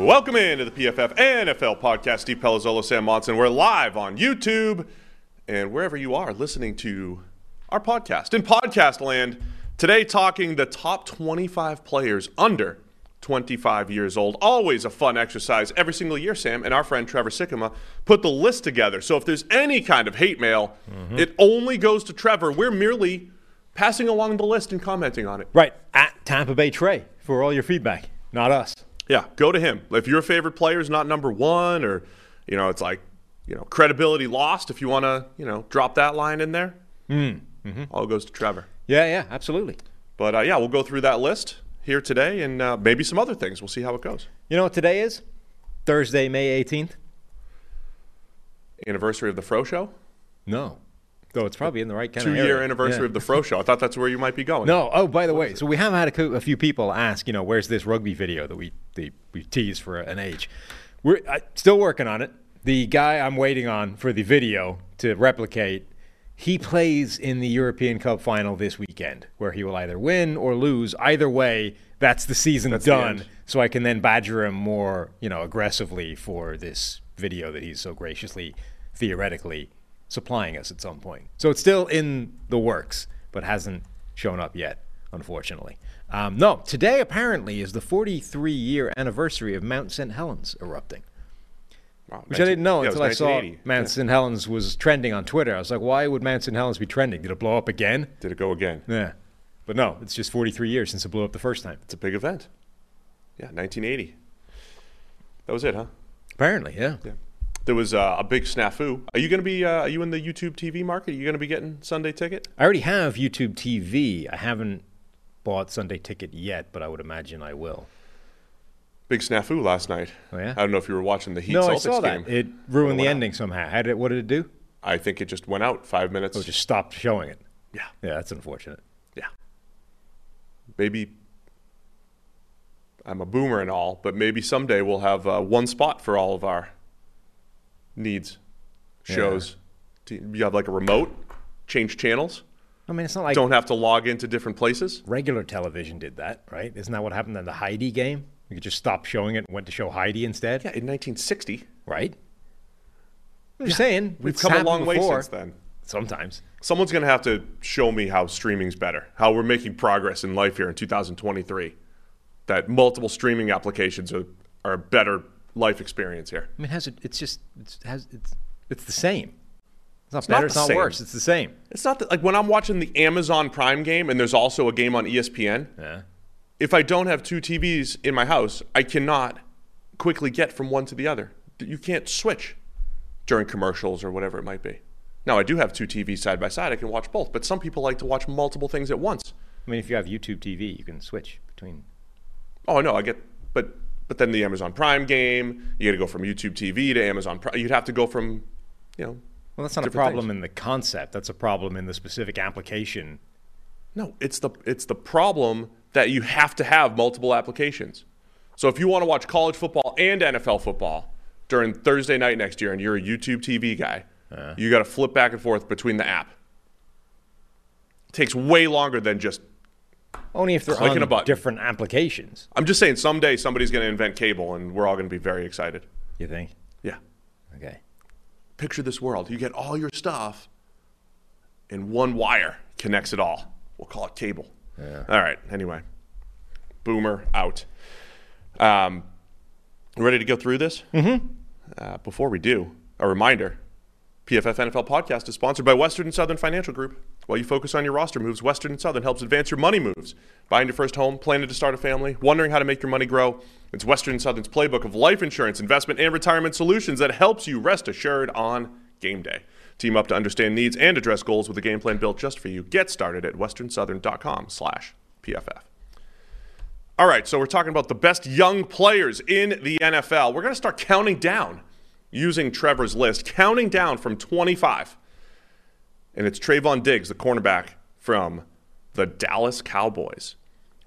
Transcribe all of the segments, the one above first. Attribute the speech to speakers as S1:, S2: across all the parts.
S1: Welcome into the PFF NFL podcast. Steve Palazzolo, Sam Monson. We're live on YouTube and wherever you are listening to our podcast. In podcast land, today talking the top 25 players under 25 years old. Always a fun exercise every single year, Sam. And our friend Trevor Sikkema put the list together. So if there's any kind of hate mail, mm-hmm. it only goes to Trevor. We're merely passing along the list and commenting on it.
S2: Right. At Tampa Bay Trey for all your feedback, not us.
S1: Yeah, go to him. If your favorite player is not number one, or you know, it's like you know, credibility lost. If you want to, you know, drop that line in there, all goes to Trevor.
S2: Yeah, yeah, absolutely.
S1: But uh, yeah, we'll go through that list here today, and uh, maybe some other things. We'll see how it goes.
S2: You know what today is? Thursday, May 18th?
S1: Anniversary of the Fro Show.
S2: No. Though it's probably in the right kind
S1: Two
S2: of
S1: year anniversary
S2: Yeah.
S1: of the Fro Show. I thought that's where you might be going.
S2: No. Oh, by the way, so we have had a, a few people ask, you know, where's this rugby video that we the, we teased for an age? We're I, still working on it. The guy I'm waiting on for the video to replicate, he plays in the European Cup final this weekend, where he will either win or lose. Either way, that's the season
S1: That's
S2: done.
S1: end.
S2: so I can then badger him more, you know, aggressively for this video that he's so graciously, theoretically, supplying us at some point. So it's still in the works, but hasn't shown up yet, unfortunately. Um, no, today apparently is the 43 year anniversary of Mount St. Helens erupting.
S1: Wow,
S2: Which I didn't know
S1: yeah,
S2: until I saw
S1: 1980.
S2: Mount
S1: Yeah.
S2: St. Helens was trending on Twitter. I was like, why would Mount St. Helens be trending? Did it blow up again?
S1: Did it go again?
S2: Yeah. But no, it's just 43 years since it blew up the first time.
S1: It's a big event. Yeah, 1980. That was it, huh?
S2: Apparently, yeah.
S1: Yeah. There was uh, a big snafu. Are you going to be? Uh, are you in the YouTube TV market? Are you going to be getting Sunday ticket?
S2: I already have YouTube TV. I haven't bought Sunday ticket yet, but I would imagine I will.
S1: Big snafu last night.
S2: Oh, yeah?
S1: I don't know if you were watching the Heat
S2: no, I
S1: Celtics
S2: saw
S1: game.
S2: that. It ruined the
S1: went out.
S2: ending somehow. How did it, what did it do?
S1: I think it just went out five minutes.
S2: Oh, just stopped showing it.
S1: yeah,
S2: Yeah, that's unfortunate.
S1: yeah. Maybe I'm a boomer and all, but maybe someday we'll have uh, one spot for all of our needs, shows. Do You have like a remote, change channels.
S2: I mean, it's not like
S1: Don't have to log into different places.
S2: regular television did that, right? Isn't that what happened in the Heidi game? You could just stop showing it and went to show Heidi instead,
S1: Yeah, in 1960.
S2: right? I'm just saying.
S1: We've come a long way since then.
S2: Sometimes.
S1: Someone's going to have to show me how streaming's better, how we're making progress in life here in 2023. That multiple streaming applications are, are a better life experience here.
S2: I mean, has it? It's just it's has it's it's the same. It's not
S1: not
S2: better.
S1: the
S2: it's not
S1: same.
S2: worse. It's the same.
S1: It's not that, like when I'm watching the Amazon Prime game and there's also a game on ESPN,
S2: Yeah.
S1: if I don't have two TVs in my house, I cannot quickly get from one to the other. You can't switch during commercials or whatever it might be. Now, I do have two TVs side by side. I can watch both, but some people like to watch multiple things at once.
S2: I mean, if you have YouTube TV, you can switch between.
S1: Oh no, I get, but but then the Amazon Prime game, you got to go from YouTube TV to Amazon Prime. You'd have to go from, you know,
S2: Well, that's not a problem
S1: things.
S2: in the concept. That's a problem in the specific application.
S1: no, it's the it's the problem that you have to have multiple applications. So if you want to watch college football and NFL football during Thursday night next year and you're a YouTube TV guy, uh-huh. you got to flip back and forth between the app. It takes way longer than just
S2: Only if they're
S1: Clicking
S2: on
S1: a button.
S2: different applications.
S1: I'm just saying someday somebody's going to invent cable and we're all going to be very excited.
S2: You think?
S1: Yeah.
S2: Okay.
S1: Picture this world. You get all your stuff and one wire connects it all. We'll call it cable. Yeah. All right. Anyway, boomer out. Um, ready to go through this? Mm-hmm. Uh, before we do, a reminder PFF NFL podcast is sponsored by Western and Southern Financial Group. While you focus on your roster moves, Western and Southern helps advance your money moves. Buying your first home, planning to start a family, wondering how to make your money grow? It's Western and Southern's playbook of life insurance, investment, and retirement solutions that helps you rest assured on game day. Team up to understand needs and address goals with a game plan built just for you. Get started at westernsouthern.com slash PFF. All right, so we're talking about the best young players in the NFL. We're going to start counting down using Trevor's list, counting down from 25. And it's Trevon Diggs, the cornerback from the Dallas Cowboys,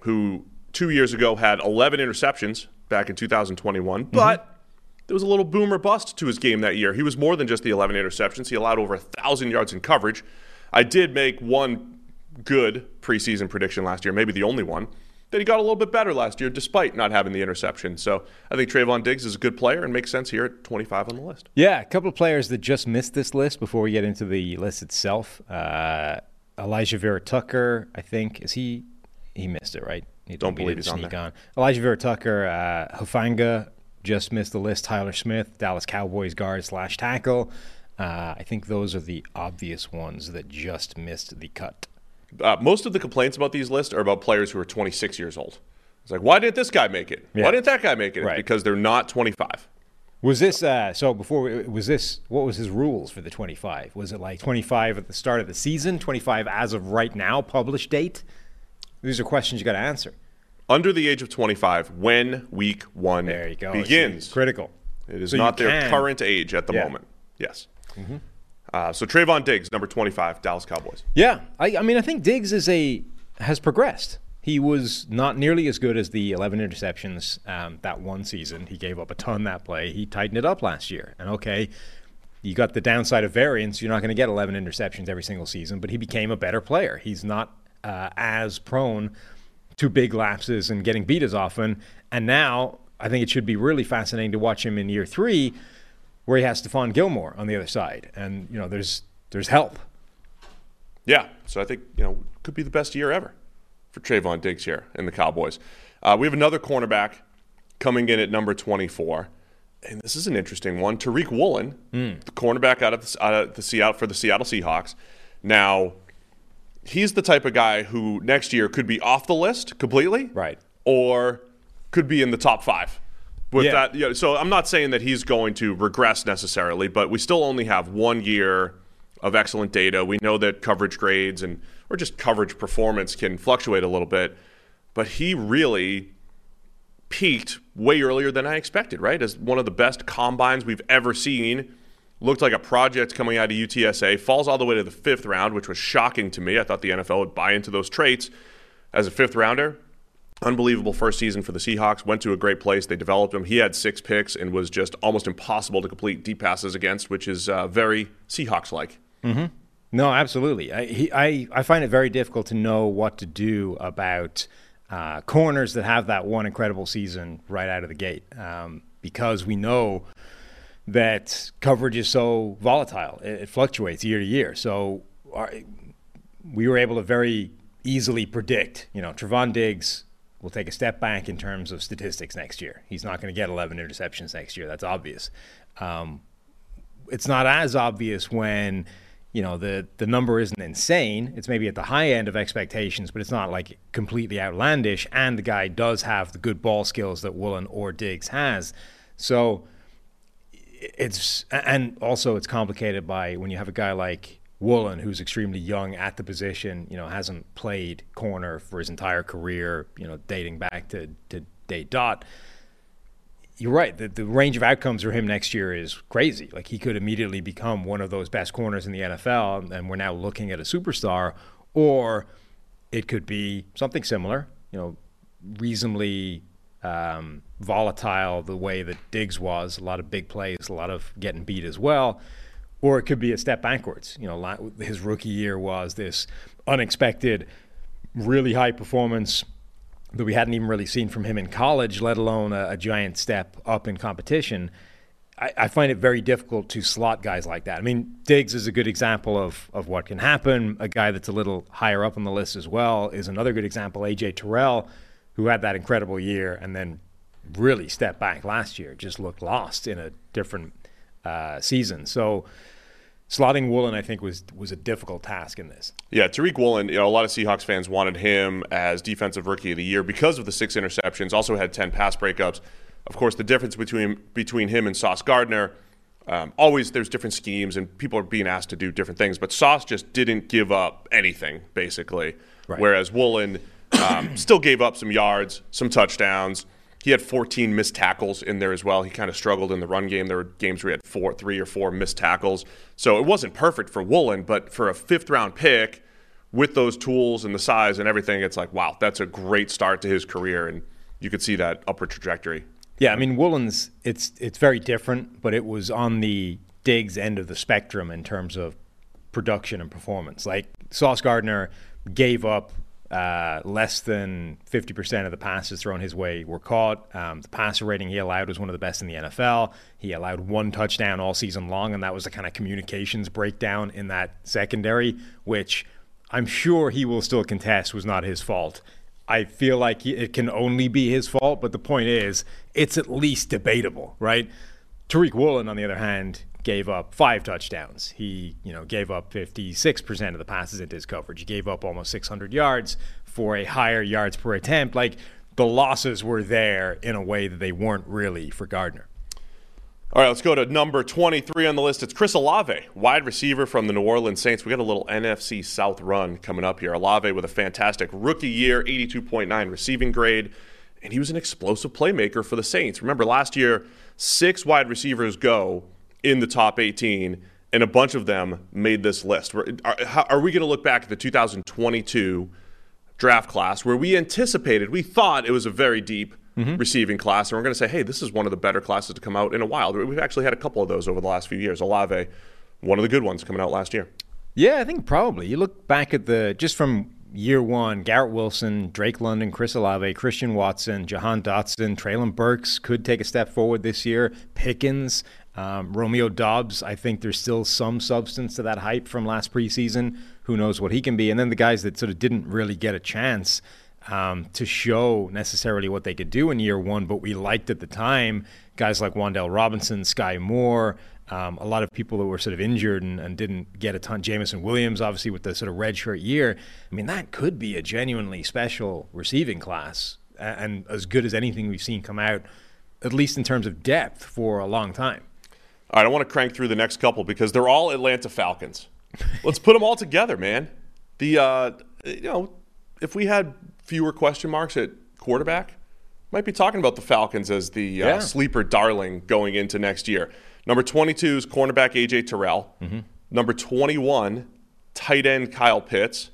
S1: who two years ago had 11 interceptions back in 2021, mm-hmm. but there was a little boomer bust to his game that year. He was more than just the 11 interceptions. He allowed over 1,000 yards in coverage. I did make one good preseason prediction last year, maybe the only one, that he got a little bit better last year despite not having the interception. So I think Trevon Diggs is a good player and makes sense here at 25 on the list.
S2: Yeah, a couple of players that just missed this list before we get into the list itself. Uh, Alijah Vera-Tucker, I think, is he? He missed it, right? He
S1: Don't believe he's on there.
S2: Alijah Vera-Tucker, uh, Hufanga just missed the list. Tyler Smith, Dallas Cowboys guard slash tackle. Uh, I think those are the obvious ones that just missed the cut.
S1: Uh, most of the complaints about these lists are about players who are 26 years old. It's like, why didn't this guy make it?
S2: Yeah.
S1: Why didn't that guy make it?
S2: Right.
S1: Because they're not 25.
S2: Was this uh, so? Before we- was this? What was his rules for the twenty-five? Was it like twenty-five at the start of the season? Twenty-five as of right now, published date? These are questions you got to answer.
S1: Under the age of 25, when week one
S2: There you go.
S1: begins.
S2: See, critical.
S1: It is
S2: So
S1: not their current age at the
S2: Yeah.
S1: moment. Yes. Uh, so Trevon Diggs, number 25, Dallas Cowboys.
S2: Yeah, I, I mean, I think Diggs is a has progressed. He was not nearly as good as the 11 interceptions um, that one season. He gave up a ton that play. He tightened it up last year. And okay, you got the downside of variance. You're not going to get 11 interceptions every single season, but he became a better player. He's not uh, as prone to big lapses and getting beat as often. And now I think it should be really fascinating to watch him in year three, where he has Stephon Gilmore on the other side. And you know, there's there's help.
S1: Yeah. So I think, you know, could be the best year ever for Trevon Diggs here in the Cowboys. Uh, we have another cornerback coming in at number 24. And this is an interesting one. Tariq Woolen, the cornerback out of the, out of the Seattle for the Seattle Seahawks. Now, he's the type of guy who next year could be off the list completely,
S2: Right.
S1: Or could be in the top five. With
S2: Yeah.
S1: that, you know, so I'm not saying that he's going to regress necessarily, but we still only have one year of excellent data. We know that coverage grades and or just coverage performance can fluctuate a little bit, but he really peaked way earlier than I expected, right? As one of the best combines we've ever seen. Looked like a project coming out of UTSA, falls all the way to the fifth round, which was shocking to me. I thought the NFL would buy into those traits as a fifth rounder. Unbelievable first season for the Seahawks. Went to a great place. They developed him. He had six picks and was just almost impossible to complete deep passes against, which is uh, very Seahawks like.
S2: No, absolutely. I, he, I, I find it very difficult to know what to do about uh, corners that have that one incredible season right out of the gate um, because we know that coverage is so volatile. It, it fluctuates year to year. So our, we were able to very easily predict, you know, Trevon Diggs will take a step back in terms of statistics next year. He's not going to get 11 interceptions next year. That's obvious. Um, it's not as obvious when you know the the number isn't insane. It's maybe at the high end of expectations, but it's not like completely outlandish. And the guy does have the good ball skills that Woolen or Diggs has. So it's and also it's complicated by when you have a guy like Woolen who's extremely young at the position. You know, hasn't played corner for his entire career. You know, dating back to to date dot you're right. The, the range of outcomes for him next year is crazy. Like he could immediately become one of those best corners in the NFL, and we're now looking at a superstar, or it could be something similar. You know, reasonably um, volatile the way that Diggs was, a lot of big plays, a lot of getting beat as well, or it could be a step backwards. You know, his rookie year was this unexpected, really high performance that we hadn't even really seen from him in college, let alone a, a giant step up in competition. I, I, find it very difficult to slot guys like that. I mean, Diggs is a good example of, of what can happen. A guy that's a little higher up on the list as well is another good example. AJ Terrell, who had that incredible year and then really stepped back last year, just looked lost in a different uh, season. So slotting Woolen, I think, was was a difficult task in this.
S1: Yeah, Tariq Woolen, you know, a lot of Seahawks fans wanted him as defensive rookie of the year because of the six interceptions. Also had ten pass breakups. Of course, the difference between between him and Sauce Gardner. Um, always there's different schemes and people are being asked to do different things, but Sauce just didn't give up anything basically. Right. Whereas Woolen um, still gave up some yards, some touchdowns. He had 14 missed tackles in there as well. He kind of struggled in the run game. There were games where he had four, three or four missed tackles. So it wasn't perfect for Woolen, but for a fifth round pick with those tools and the size and everything, it's like, wow, that's a great start to his career. And you could see that upward trajectory.
S2: Yeah, I mean, Woolen's, it's, it's very different, but it was on the Diggs end of the spectrum in terms of production and performance. Like Sauce Gardner gave up uh, less than 50% of the passes thrown his way were caught. Um, the passer rating he allowed was one of the best in the NFL. He allowed one touchdown all season long, and that was the kind of communications breakdown in that secondary, which I'm sure he will still contest was not his fault. I feel like it can only be his fault, but the point is, it's at least debatable, right? Tariq Woolen, on the other hand, gave up five touchdowns. He, you know, gave up 56% of the passes into his coverage. He gave up almost 600 yards for a higher yards per attempt. Like the losses were there in a way that they weren't really for Gardner.
S1: All right, let's go to number 23 on the list. It's Chris Olave, wide receiver from the New Orleans Saints. We got a little NFC South run coming up here. Olave with a fantastic rookie year, 82.9 receiving grade, and he was an explosive playmaker for the Saints. Remember last year, six wide receivers go in the top 18, and a bunch of them made this list. Are, are we going to look back at the 2022 draft class where we anticipated, we thought it was a very deep mm-hmm. receiving class, and we're going to say, hey, this is one of the better classes to come out in a while. We've actually had a couple of those over the last few years. Olave, one of the good ones coming out last year.
S2: Yeah, I think probably. You look back at the just from year one, Garrett Wilson, Drake London, Chris Olave, Christian Watson, Jahan Dotson, Treylon Burks could take a step forward this year. Pickens, um, Romeo Doubs, I think there's still some substance to that hype from last preseason. Who knows what he can be? And then the guys that sort of didn't really get a chance um, to show necessarily what they could do in year one, but we liked at the time guys like Wan'Dale Robinson, Sky Moore, um, a lot of people that were sort of injured and, and, didn't get a ton. Jameson Williams, obviously, with the sort of redshirt year. I mean, that could be a genuinely special receiving class and, and as good as anything we've seen come out, at least in terms of depth, for a long time.
S1: All right, I want to crank through the next couple because they're all Atlanta Falcons. Let's put them all together, man. The uh, you know, if we had fewer question marks at quarterback, might be talking about the Falcons as the uh, yeah. sleeper darling going into next year. Number 22 is cornerback AJ Terrell. Mm-hmm. Number 21, tight end Kyle Pitts.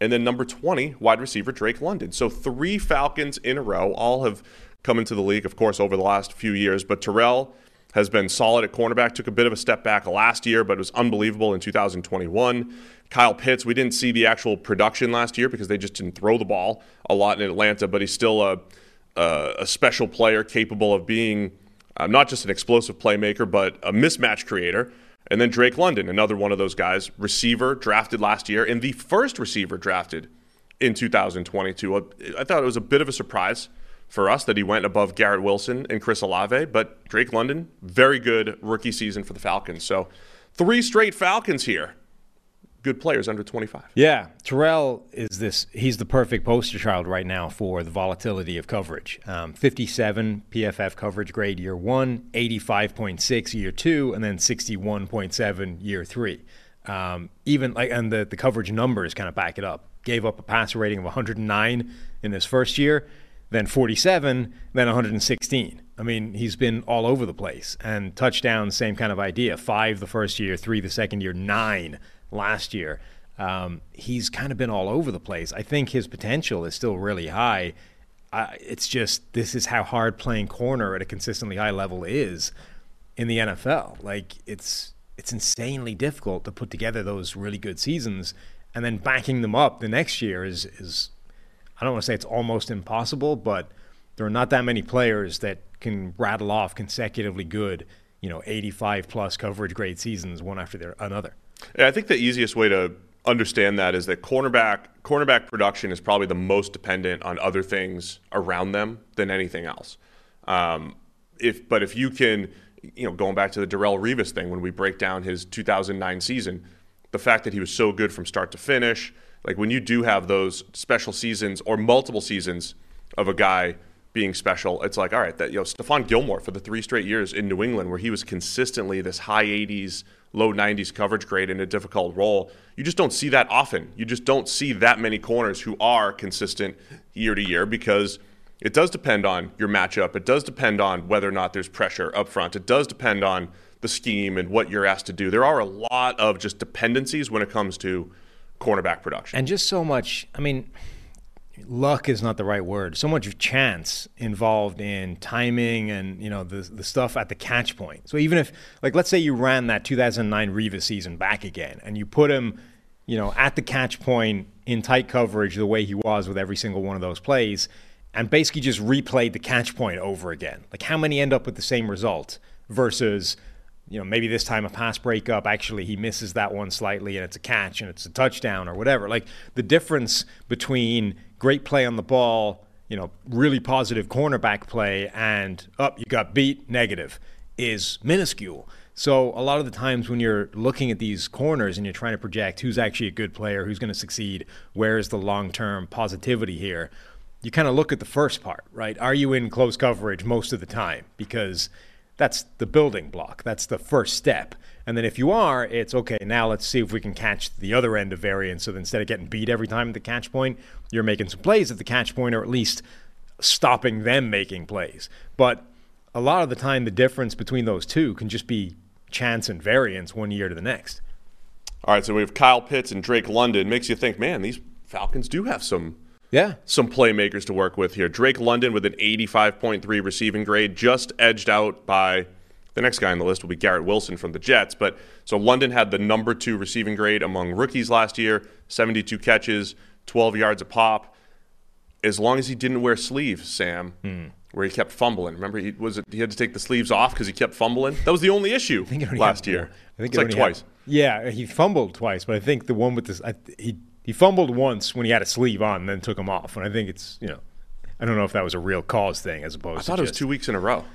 S1: And then number 20, wide receiver Drake London. So three Falcons in a row. All have come into the league, of course, over the last few years. But Terrell has been solid at cornerback. Took a bit of a step back last year, but was unbelievable in 2021. Kyle Pitts, we didn't see the actual production last year because they just didn't throw the ball a lot in Atlanta, but he's still a, a, a special player capable of being uh, not just an explosive playmaker, but a mismatch creator. And then Drake London, another one of those guys, receiver drafted last year, and the first receiver drafted in 2022. I thought it was a bit of a surprise for us that he went above Garrett Wilson and Chris Olave, but Drake London, very good rookie season for the Falcons. So three straight Falcons here. Good players under 25.
S2: Yeah, Terrell is this. He's the perfect poster child right now for the volatility of coverage. Um, 57 PFF coverage grade year one, 85.6 year two, and then 61.7 year three. Um, even like, and the, the coverage numbers kind of back it up. Gave up a passer rating of 109 in his first year then 47, then 116. I mean, he's been all over the place. And touchdowns, same kind of idea. Five the first year, three the second year, nine last year. Um, he's kind of been all over the place. I think his potential is still really high. It's just this is how hard playing corner at a consistently high level is in the NFL. Like it's it's insanely difficult to put together those really good seasons and then backing them up the next year is is I don't want to say it's almost impossible, but there are not that many players that can rattle off consecutively good, you know, 85 plus coverage grade seasons one after their, another.
S1: Yeah, I think the easiest way to understand that is that cornerback cornerback production is probably the most dependent on other things around them than anything else. Um, if but if you can, you know, going back to the Darrelle Revis thing when we break down his 2009 season, the fact that he was so good from start to finish, like when you do have those special seasons or multiple seasons of a guy being special, it's like all right, that you know, Stephon Gilmore for the three straight years in New England where he was consistently this high 80s low 90s coverage grade in a difficult role. You just don't see that often. You just don't see that many corners who are consistent year to year because it does depend on your matchup. It does depend on whether or not there's pressure up front. It does depend on the scheme and what you're asked to do. There are a lot of just dependencies when it comes to cornerback production.
S2: And just so much, I mean, luck is not the right word. So much chance involved in timing and you know the the stuff at the catch point. So even if like let's say you ran that 2009 Revis season back again and you put him, you know, at the catch point in tight coverage the way he was with every single one of those plays and basically just replayed the catch point over again. Like how many end up with the same result versus you know, maybe this time a pass breakup, actually he misses that one slightly and it's a catch and it's a touchdown or whatever. Like the difference between great play on the ball, you know, really positive cornerback play, and up oh, you got beat negative is minuscule. So a lot of the times when you're looking at these corners and you're trying to project who's actually a good player, who's going to succeed, where is the long-term positivity here, you kind of look at the first part, right? Are you in close coverage most of the time? Because that's the building block. That's the first step. And then if you are, it's okay, now let's see if we can catch the other end of variance. So instead of getting beat every time at the catch point, you're making some plays at the catch point or at least stopping them making plays. But a lot of the time, the difference between those two can just be chance and variance one year to the next.
S1: All right, so we have Kyle Pitts and Drake London. Makes you think, man, these Falcons do have some
S2: yeah.
S1: Some playmakers to work with here. Drake London with an 85.3 receiving grade, just edged out by the next guy on the list will be Garrett Wilson from the Jets. But so London had the number two receiving grade among rookies last year, 72 catches, 12 yards a pop. As long as he didn't wear sleeves, Sam, hmm. where he kept fumbling. Remember, he was it, he had to take the sleeves off because he kept fumbling. That was the only issue last year. I think it's like twice.
S2: Yeah, he fumbled twice, but I think the one with this, I, he he fumbled once when he had a sleeve on and then took him off. And I think it's, you know, I don't know if that was a real cause thing as opposed to.
S1: I thought
S2: to
S1: it was
S2: just,
S1: two weeks in a row. I think,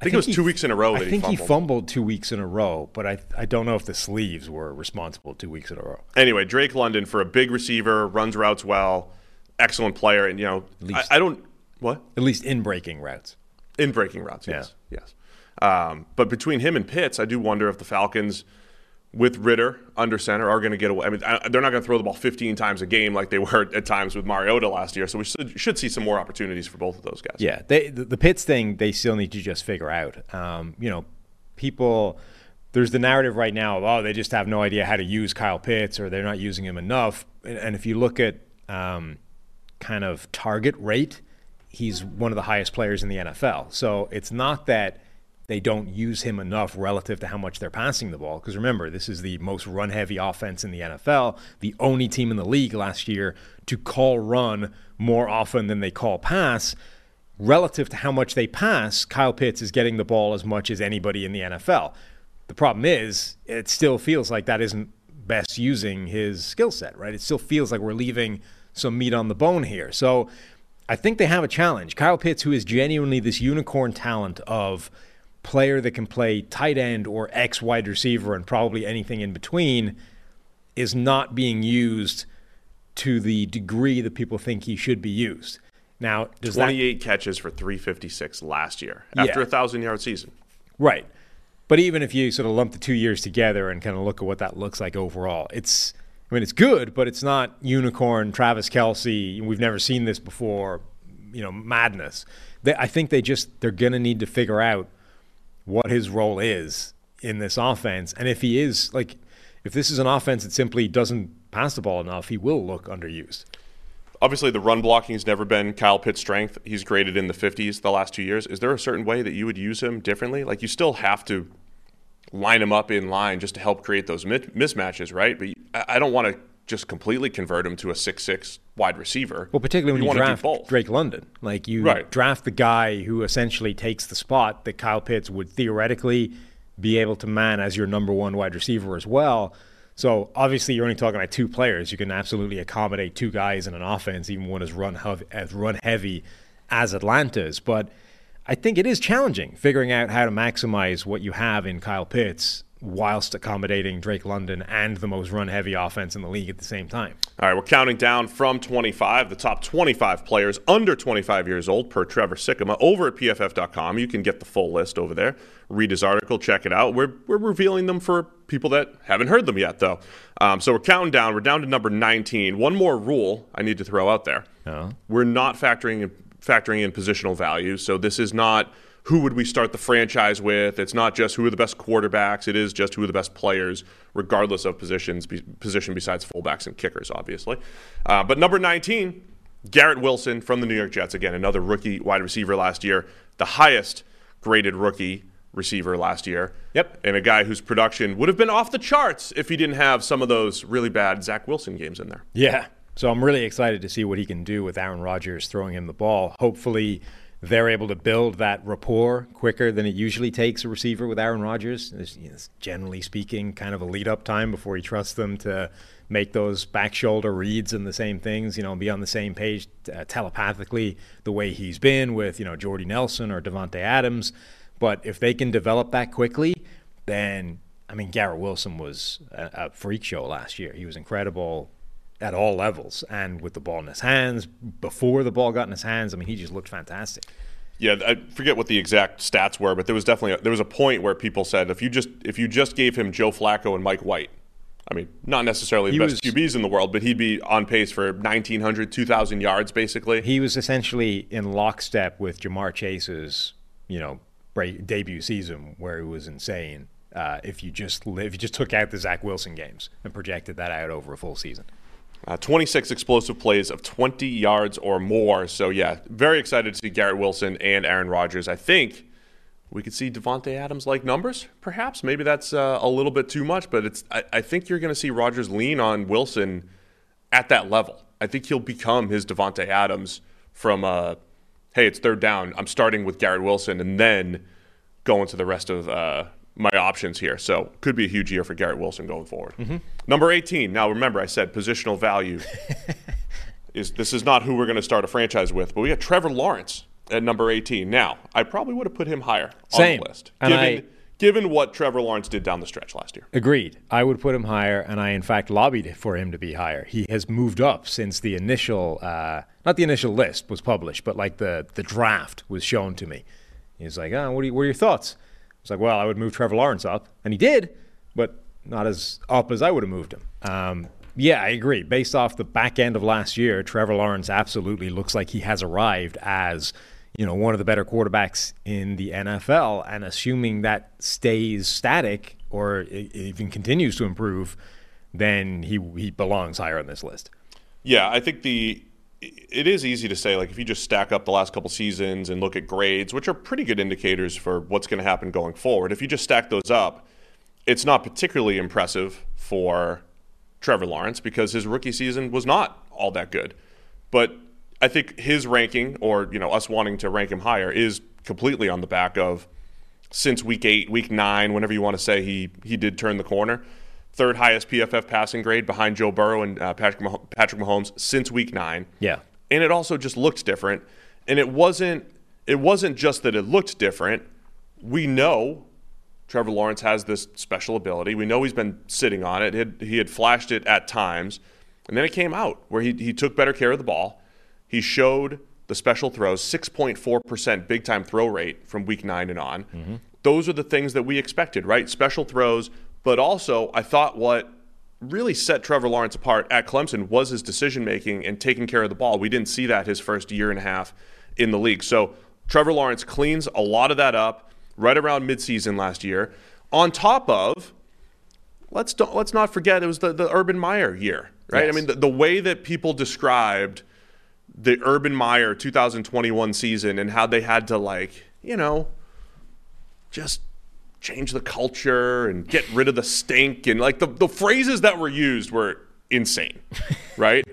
S1: I think it was two weeks in a row.
S2: I think
S1: he
S2: fumbled. he fumbled two weeks in a row, but I I don't know if the sleeves were responsible two weeks in a row.
S1: Anyway, Drake London for a big receiver, runs routes well, excellent player, and you know I, I, don't what
S2: at least in breaking routes.
S1: In breaking routes, yes, yeah. yes. Um, but between him and Pitts, I do wonder if the Falcons with Ridder under center are going to get away. I mean, they're not going to throw the ball 15 times a game like they were at times with Mariota last year. So we should, see some more opportunities for both of those guys.
S2: Yeah, they, the, the Pitts thing they still need to just figure out. Um, you know, people. There's the narrative right now of oh they just have no idea how to use Kyle Pitts or they're not using him enough. And if you look at um, kind of target rate, he's one of the highest players in the NFL. So it's not that they don't use him enough relative to how much they're passing the ball. Because remember, this is the most run heavy offense in the NFL, the only team in the league last year to call run more often than they call pass. Relative to how much they pass, Kyle Pitts is getting the ball as much as anybody in the NFL. The problem is, it still feels like that isn't best using his skill set, right? It still feels like we're leaving some meat on the bone here. So I think they have a challenge. Kyle Pitts, who is genuinely this unicorn talent of player that can play tight end or X wide receiver and probably anything in between is not being used to the degree that people think he should be used. Now, does
S1: 28
S2: that,
S1: catches for 356 last year after
S2: yeah.
S1: a thousand yard season.
S2: Right. But even if you sort of lump the two years together and kind of look at what that looks like overall, it's I mean it's good, but it's not unicorn Travis Kelce. We've never seen this before. You know, madness. They, I think they just they're going to need to figure out what his role is in this offense. And if he is like, if this is an offense that simply doesn't pass the ball enough, he will look underused.
S1: Obviously, the run blocking has never been Kyle Pitt's strength. He's graded in the 50s the last two years. Is there a certain way that you would use him differently? Like, you still have to line him up in line just to help create those mismatches, right? But I don't want to just completely convert him to a six-six wide receiver.
S2: Well, particularly when you,
S1: you
S2: draft Drake London, like you
S1: right.
S2: draft the guy who essentially takes the spot that Kyle Pitts would theoretically be able to man as your number one wide receiver as well. So obviously, you're only talking about two players. You can absolutely accommodate two guys in an offense, even one as run heavy, as run heavy as Atlanta's. But I think it is challenging figuring out how to maximize what you have in Kyle Pitts whilst accommodating Drake London and the most run heavy offense in the league at the same time.
S1: All right, we're counting down from 25, the top 25 players under 25 years old per Trevor Sikkema over at pff.com. You can get the full list over there. Read his article, check it out. We're, we're revealing them for people that haven't heard them yet, though. Um, so we're counting down. We're down to number 19. One more rule I need to throw out there.
S2: Oh.
S1: We're not factoring in, factoring in positional value. So this is not – who would we start the franchise with. It's not just who are the best quarterbacks. It is just who are the best players, regardless of positions, position besides fullbacks and kickers, obviously. Uh, but number 19, Garrett Wilson from the New York Jets. Again, another rookie wide receiver last year, the highest graded rookie receiver last year.
S2: Yep.
S1: And a guy whose production would have been off the charts if he didn't have some of those really bad Zach Wilson games in there.
S2: Yeah. So I'm really excited to see what he can do with Aaron Rodgers throwing him the ball. Hopefully, they're able to build that rapport quicker than it usually takes a receiver with Aaron Rodgers. you generally speaking, kind of a lead up time before he trusts them to make those back shoulder reads and the same things, you know, be on the same page uh, telepathically the way he's been with, you know, Jordy Nelson or Davante Adams. But if they can develop that quickly, then, I mean, Garrett Wilson was a, a freak show last year. He was incredible at all levels and with the ball in his hands before the ball got in his hands. I mean, he just looked fantastic.
S1: Yeah, I forget what the exact stats were, but there was definitely a, there was a point where people said if you just if you just gave him Joe Flacco and Mike White, I mean, not necessarily the he best was, QBs in the world, but he'd be on pace for 1,900, 2,000 yards, basically.
S2: He was essentially in lockstep with Ja'Marr Chase's, you know, break, debut season, where he was insane. Uh, if you just if you just took out the Zach Wilson games and projected that out over a full season.
S1: Uh, 26 explosive plays of 20 yards or more. So, yeah, very excited to see Garrett Wilson and Aaron Rodgers. I think we could see Davante Adams like numbers, perhaps. Maybe that's uh, a little bit too much, but it's. I, I think you're going to see Rodgers lean on Wilson at that level. I think he'll become his Davante Adams from, uh, hey, it's third down. I'm starting with Garrett Wilson and then going to the rest of uh, my options here. So could be a huge year for Garrett Wilson going forward.
S2: Mm-hmm.
S1: Number 18. Now remember, I said positional value. is This is not who we're going to start a franchise with, but we got Trevor Lawrence at number 18. Now, I probably would have put him higher
S2: Same.
S1: on the list.
S2: And
S1: given,
S2: I,
S1: given what Trevor Lawrence did down the stretch last year.
S2: Agreed. I would put him higher, and I, in fact, lobbied for him to be higher. He has moved up since the initial, uh, not the initial list was published, but like the, the draft was shown to me. He's like, oh, what, are you, what are your thoughts? It's like, well, I would move Trevor Lawrence up, and he did, but not as up as I would have moved him. Um, yeah, I agree. Based off the back end of last year, Trevor Lawrence absolutely looks like he has arrived as you know one of the better quarterbacks in the NFL. And assuming that stays static or even continues to improve, then he he belongs higher on this list.
S1: Yeah, I think the it is easy to say like if you just stack up the last couple seasons and look at grades which are pretty good indicators for what's going to happen going forward if you just stack those up it's not particularly impressive for Trevor Lawrence because his rookie season was not all that good. But I think his ranking or you know us wanting to rank him higher is completely on the back of since week 8 week 9 whenever you want to say he he did turn the corner third highest PFF passing grade behind Joe Burrow and uh, Patrick, Mah- Patrick Mahomes since Week Nine.
S2: Yeah,
S1: and it also just looked different. And it wasn't it wasn't just that it looked different. We know Trevor Lawrence has this special ability. We know he's been sitting on it. He had, he had flashed it at times, and then it came out where he he took better care of the ball. He showed the special throws, 6.4% big time throw rate from week nine and on.
S2: Mm-hmm.
S1: Those are the things that we expected, right? Special throws, but also, I thought what really set Trevor Lawrence apart at Clemson was his decision making and taking care of the ball. We didn't see that his first year and a half in the league. So Trevor Lawrence cleans a lot of that up right around midseason last year. On top of, let's don't, let's not forget it was the, the Urban Meyer year, right?
S2: Yes.
S1: I mean, the, the way that people described the Urban Meyer 2021 season and how they had to like, you know, just change the culture and get rid of the stink and like the, the phrases that were used were insane, right?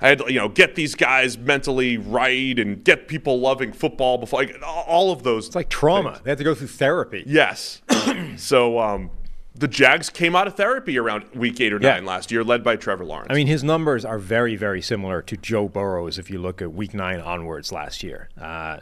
S1: I had to, you know, get these guys mentally right and get people loving football before like all of those.
S2: It's like trauma. They had to go through therapy.
S1: Yes. so um, the Jags came out of therapy around week eight or
S2: Yeah.
S1: nine last year, led by Trevor Lawrence.
S2: I mean, his numbers are very, very similar to Joe Burrow's if you look at week nine onwards last year. Uh,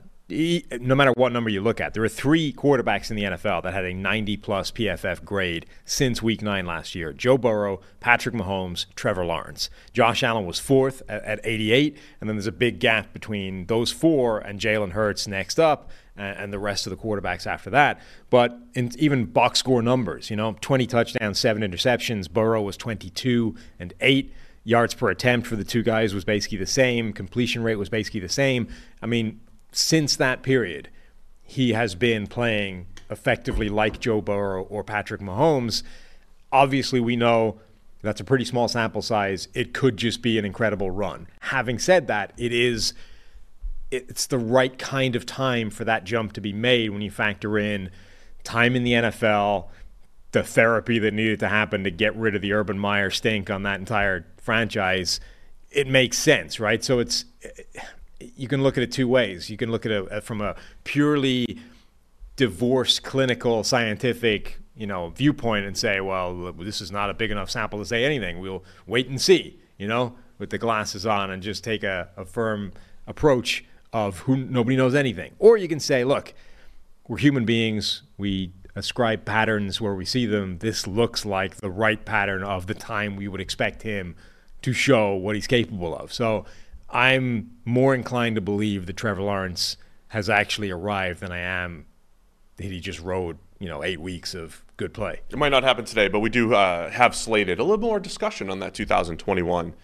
S2: no matter what number you look at, there are three quarterbacks in the NFL that had a 90 plus PFF grade since week nine last year Joe Burrow, Patrick Mahomes, Trevor Lawrence. Josh Allen was fourth at, at 88, and then there's a big gap between those four and Jalen Hurts next up. And the rest of the quarterbacks after that. But even box score numbers, you know, 20 touchdowns, seven interceptions. Burrow was 22 and eight yards per attempt for the two guys was basically the same. Completion rate was basically the same. I mean, since that period, he has been playing effectively like Joe Burrow or Patrick Mahomes. Obviously, we know that's a pretty small sample size. It could just be an incredible run. Having said that, it is it's the right kind of time for that jump to be made when you factor in time in the NFL, the therapy that needed to happen to get rid of the Urban Meyer stink on that entire franchise. It makes sense, right? So it's you can look at it two ways. You can look at it uh, from a purely divorced clinical scientific you know viewpoint and say well this is not a big enough sample to say anything. We'll wait and see you know with the glasses on and just take a, a firm approach of who nobody knows anything. Or you can say look we're human beings. We ascribe patterns where we see them. This looks like the right pattern of the time we would expect him to show what he's capable of. So i'm more inclined to believe that trevor lawrence has actually arrived than i am that he just rode, you know, eight weeks of good play.
S1: It might not happen today, but we do uh, have slated a little more discussion on that 2021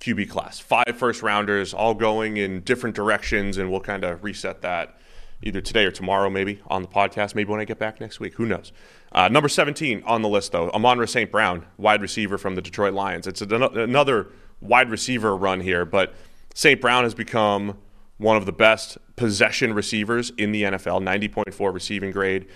S1: QB class. Five first rounders, all going in different directions, and we'll kind of reset that either today or tomorrow, maybe on the podcast. Maybe when I get back next week. Who knows? Uh, number 17 on the list, though, Amon-Ra St. Brown, wide receiver from the Detroit Lions. It's an- another wide receiver run here, but St. Brown has become one of the best possession receivers in the NFL, 90.4 receiving grade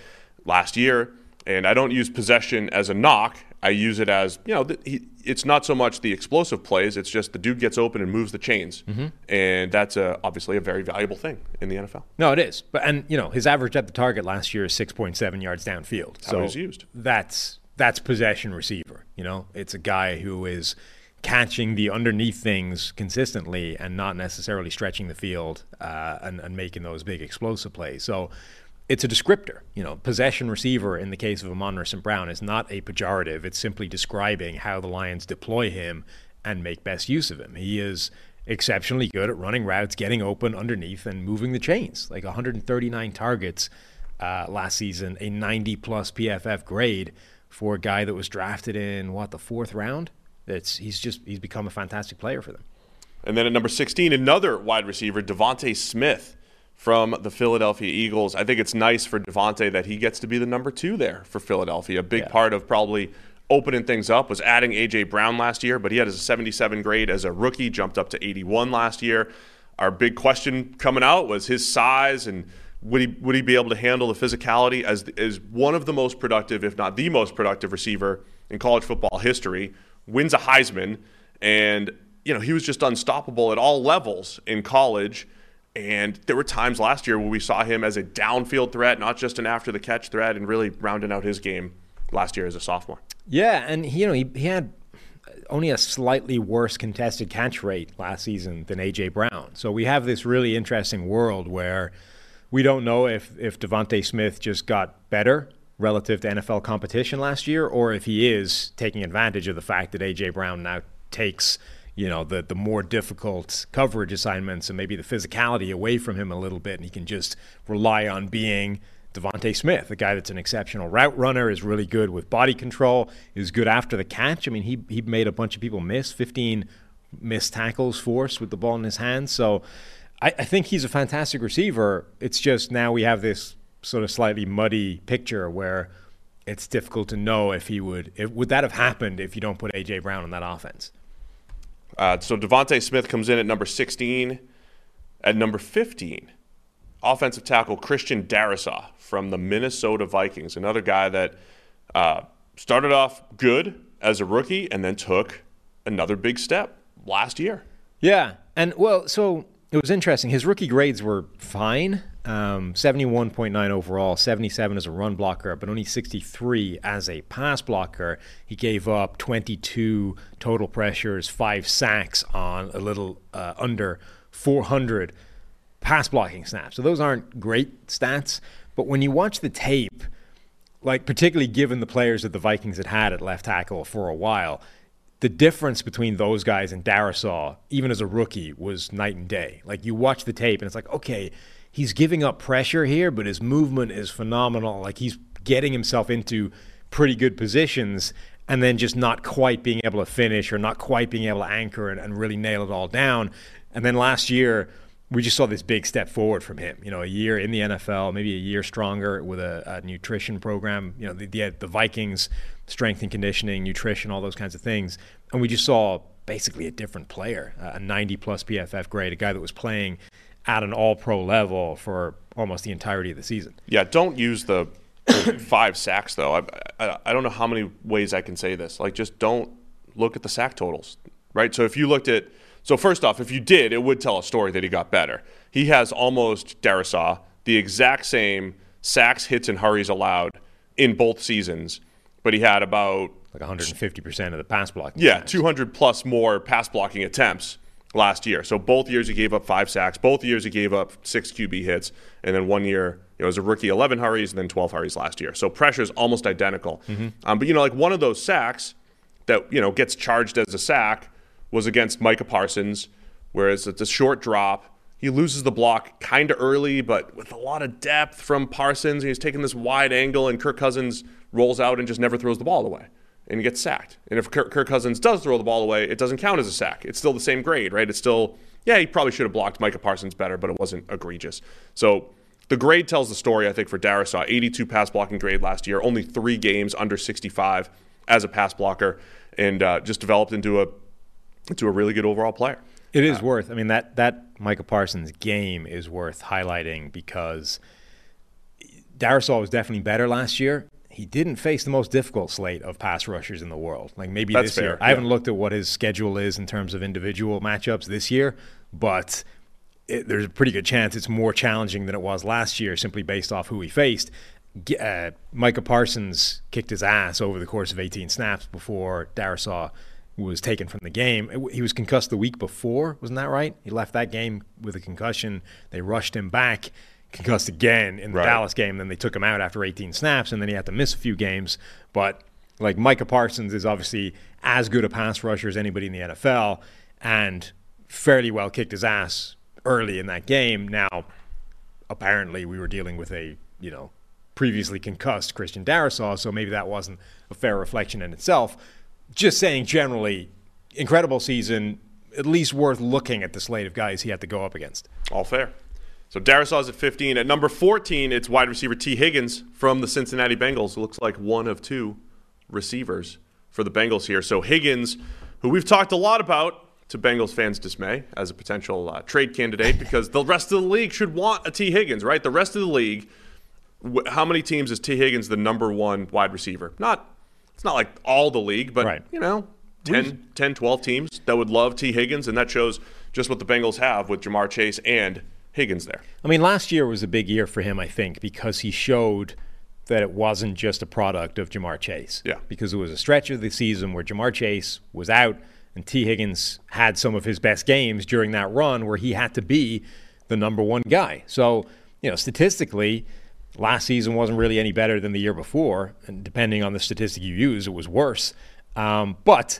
S1: last year. And I don't use possession as a knock. I use it as, you know, th- he, it's not so much the explosive plays, it's just the dude gets open and moves the chains. Mm-hmm. And that's a, obviously a very valuable thing in the NFL.
S2: No, it is. But and you know, his average at the target last year is six point seven yards downfield. So
S1: used.
S2: That's that's possession receiver. You know, it's a guy who is catching the underneath things consistently and not necessarily stretching the field uh, and, and making those big explosive plays. So it's a descriptor. You know, possession receiver in the case of Amon St. Brown is not a pejorative. It's simply describing how the Lions deploy him and make best use of him. He is exceptionally good at running routes, getting open underneath, and moving the chains. Like 139 targets uh, last season, a 90 plus PFF grade for a guy that was drafted in what the fourth round. It's he's just he's become a fantastic player for them.
S1: And then at number 16, another wide receiver, DeVonta Smith from the Philadelphia Eagles. I think it's nice for DeVonta that he gets to be the number two there for Philadelphia. A big
S2: Yeah.
S1: part of probably opening things up was adding A.J. Brown last year, but he had a 77 grade as a rookie, jumped up to 81 last year. Our big question coming out was his size and would he would he be able to handle the physicality as as one of the most productive, if not the most productive receiver in college football history? Wins a Heisman, and you know he was just unstoppable at all levels in college. And there were times last year where we saw him as a downfield threat, not just an after the catch threat, and really rounding out his game last year as a sophomore.
S2: Yeah, and you know he, he had only a slightly worse contested catch rate last season than AJ Brown. So we have this really interesting world where we don't know if if DeVonta Smith just got better relative to NFL competition last year, or if he is taking advantage of the fact that AJ Brown now takes you know the the more difficult coverage assignments and maybe the physicality away from him a little bit, and he can just rely on being DeVonta Smith, a guy that's an exceptional route runner, is really good with body control, is good after the catch. I mean, he he made a bunch of people miss, 15 missed tackles forced with the ball in his hands. So I, I think he's a fantastic receiver. It's just now we have this sort of slightly muddy picture where it's difficult to know if he would if, would that have happened if you don't put AJ Brown on that offense.
S1: Uh, so DeVonta Smith comes in at number 16. At number 15, offensive tackle Christian Darrisaw from the Minnesota Vikings, another guy that uh, started off good as a rookie and then took another big step last year.
S2: Yeah, and well, so it was interesting. His rookie grades were fine. Um, 71.9 overall, 77 as a run blocker, but only 63 as a pass blocker. He gave up 22 total pressures, five sacks on a little uh, under 400 pass blocking snaps. So those aren't great stats, but when you watch the tape, like particularly given the players that the Vikings had had at left tackle for a while, the difference between those guys and Darrisaw, even as a rookie, was night and day. Like you watch the tape and it's like, okay, he's giving up pressure here, but his movement is phenomenal. Like he's getting himself into pretty good positions and then just not quite being able to finish or not quite being able to anchor and, and really nail it all down. And then last year, we just saw this big step forward from him. You know, a year in the NFL, maybe a year stronger with a, a nutrition program. You know, the, the, the Vikings strength and conditioning, nutrition, all those kinds of things, and we just saw basically a different player, a 90 plus PFF grade, a guy that was playing at an all pro level for almost the entirety of the season.
S1: Yeah, don't use the five sacks though. I, I, I don't know how many ways I can say this. Like, just don't look at the sack totals, right? So if you looked at, so first off, if you did, it would tell a story that he got better. He has almost Darrisaw the exact same sacks, hits, and hurries allowed in both seasons, but he had about
S2: like 150 percent of the pass blocking.
S1: Yeah, 200 plus more pass blocking attempts last year. So both years he gave up five sacks. Both years he gave up six QB hits, and then one year you know, as a rookie, 11 hurries and then 12 hurries last year. So pressure is almost identical. Mm-hmm. Um, but you know, like one of those sacks that you know gets charged as a sack was against Micah Parsons, whereas it's a short drop. He loses the block kind of early, but with a lot of depth from Parsons. He's taking this wide angle, and Kirk Cousins rolls out and just never throws the ball away and gets sacked. And if Kirk, Kirk Cousins does throw the ball away, it doesn't count as a sack. It's still the same grade, right? It's still, yeah, he probably should have blocked Micah Parsons better, but it wasn't egregious. So the grade tells the story, I think, for Darrisaw. 82 pass blocking grade last year, only three games under 65 as a pass blocker, and uh, just developed into a into a really good overall player.
S2: It is uh, worth. I mean that that Micah Parsons game is worth highlighting because Darrisaw was definitely better last year he didn't face the most difficult slate of pass rushers in the world. Like maybe
S1: That's
S2: this
S1: fair,
S2: year.
S1: yeah.
S2: I haven't looked at what his schedule is in terms of individual matchups this year, but it, there's a pretty good chance it's more challenging than it was last year simply based off who he faced. Uh, Micah Parsons kicked his ass over the course of 18 snaps before Darrisaw was taken from the game. He was concussed the week before, wasn't that right? He left that game with a concussion. They rushed him back concussed again in the
S1: Right.
S2: Dallas game. Then they took him out after 18 snaps, and then he had to miss a few games. But like Micah Parsons is obviously as good a pass rusher as anybody in the NFL, and fairly well kicked his ass early in that game. Now, apparently, we were dealing with a you know previously concussed Christian Darrisaw, so maybe that wasn't a fair reflection in itself. Just saying, generally, incredible season. At least worth looking at the slate of guys he had to go up against.
S1: All fair. So Darrisaw's at 15. At number 14, it's wide receiver Tee Higgins from the Cincinnati Bengals. Looks like one of two receivers for the Bengals here. So Higgins, who we've talked a lot about to Bengals fans' dismay as a potential uh, trade candidate, because the rest of the league should want a Tee Higgins, right? The rest of the league, wh- how many teams is Tee Higgins the number one wide receiver? Not, it's not like all the league, but
S2: Right.
S1: you know, 10, 10, 12 teams that would love Tee Higgins, and that shows just what the Bengals have with Ja'Marr Chase and Higgins there.
S2: I mean, last year was a big year for him, I think, because he showed that it wasn't just a product of Ja'Marr Chase.
S1: Yeah.
S2: Because it was a stretch of the season where Ja'Marr Chase was out and Tee Higgins had some of his best games during that run where he had to be the number one guy. So, you know, statistically, last season wasn't really any better than the year before. And depending on the statistic you use, it was worse. Um, but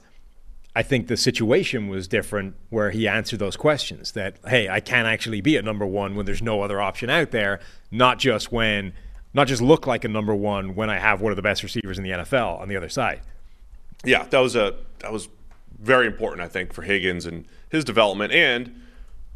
S2: I think the situation was different where he answered those questions that, hey, I can actually be a number one when there's no other option out there, not just when, not just look like a number one when I have one of the best receivers in the NFL on the other side.
S1: Yeah, that was a that was very important, I think, for Higgins and his development, and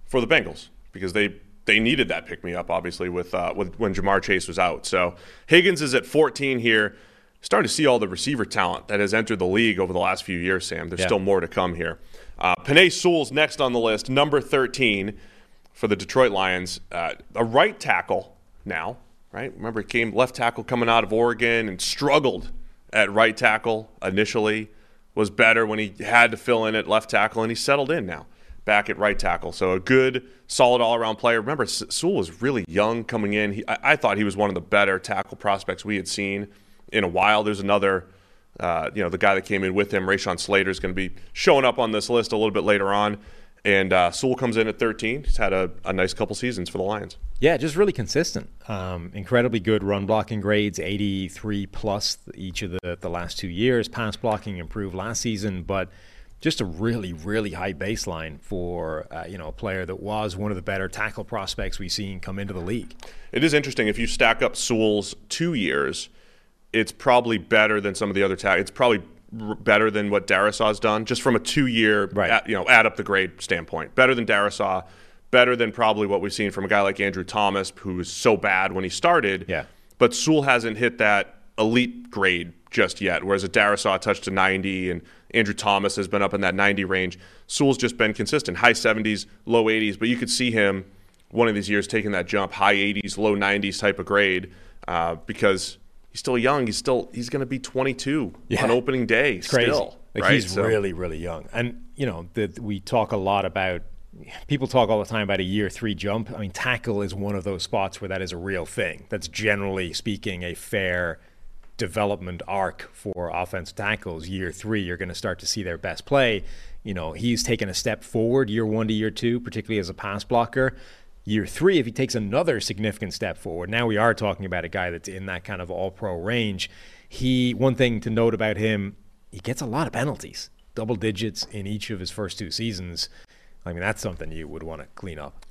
S1: for the Bengals because they they needed that pick me up, obviously, with uh, with when Ja'Marr Chase was out. So Higgins is at 14 here. Starting to see all the receiver talent that has entered the league over the last few years, Sam. There's
S2: Yeah.
S1: still more to come here. Uh, Penei Sewell's next on the list, number 13. for the Detroit Lions, uh, a right tackle now, right? Remember, he came left tackle coming out of Oregon and struggled at right tackle initially, was better when he had to fill in at left tackle, and he's settled in now back at right tackle. So a good, solid all around player. Remember, Sewell was really young coming in. He, I, I, thought he was one of the better tackle prospects we had seen in a while. There's another, uh, you know, the guy that came in with him, Rashawn Slater, is going to be showing up on this list a little bit later on. And uh, Sewell comes in at 13. He's had a, a, nice couple seasons for the Lions.
S2: Yeah, just really consistent. Um, incredibly good run blocking grades, 83 plus each of the, the last two years. Pass blocking improved last season, but just a really, really high baseline for uh, you know a player that was one of the better tackle prospects we've seen come into the league.
S1: It is interesting if you stack up Sewell's two years, it's probably better than some of the other tackles. It's probably better than what Darrisaw's done, just from a two-year, right. you know, add up the grade standpoint. Better than Darrisaw, better than probably what we've seen from a guy like Andrew Thomas, who was so bad when he started.
S2: Yeah.
S1: But Sewell hasn't hit that elite grade just yet, whereas a Darrisaw touched to 90 and Andrew Thomas has been up in that 90 range. Sewell's just been consistent, high 70s, low 80s, but you could see him one of these years taking that jump, high 80s, low 90s type of grade, uh, because he's still young. He's still he's going to be 22 yeah. on opening day.
S2: It's crazy.
S1: Still,
S2: like
S1: right?
S2: he's
S1: so.
S2: really really young, and you know that we talk a lot about. People talk all the time about a year three jump. I mean, tackle is one of those spots where that is a real thing. That's generally speaking a fair development arc for offensive tackles. Year three, you're going to start to see their best play. You know, he's taken a step forward year one to year two, particularly as a pass blocker year three, if he takes another significant step forward, now we are talking about a guy that's in that kind of all pro range. He, one thing to note about him, he gets a lot of penalties, double digits in each of his first two seasons. I mean, that's something you would want to clean up.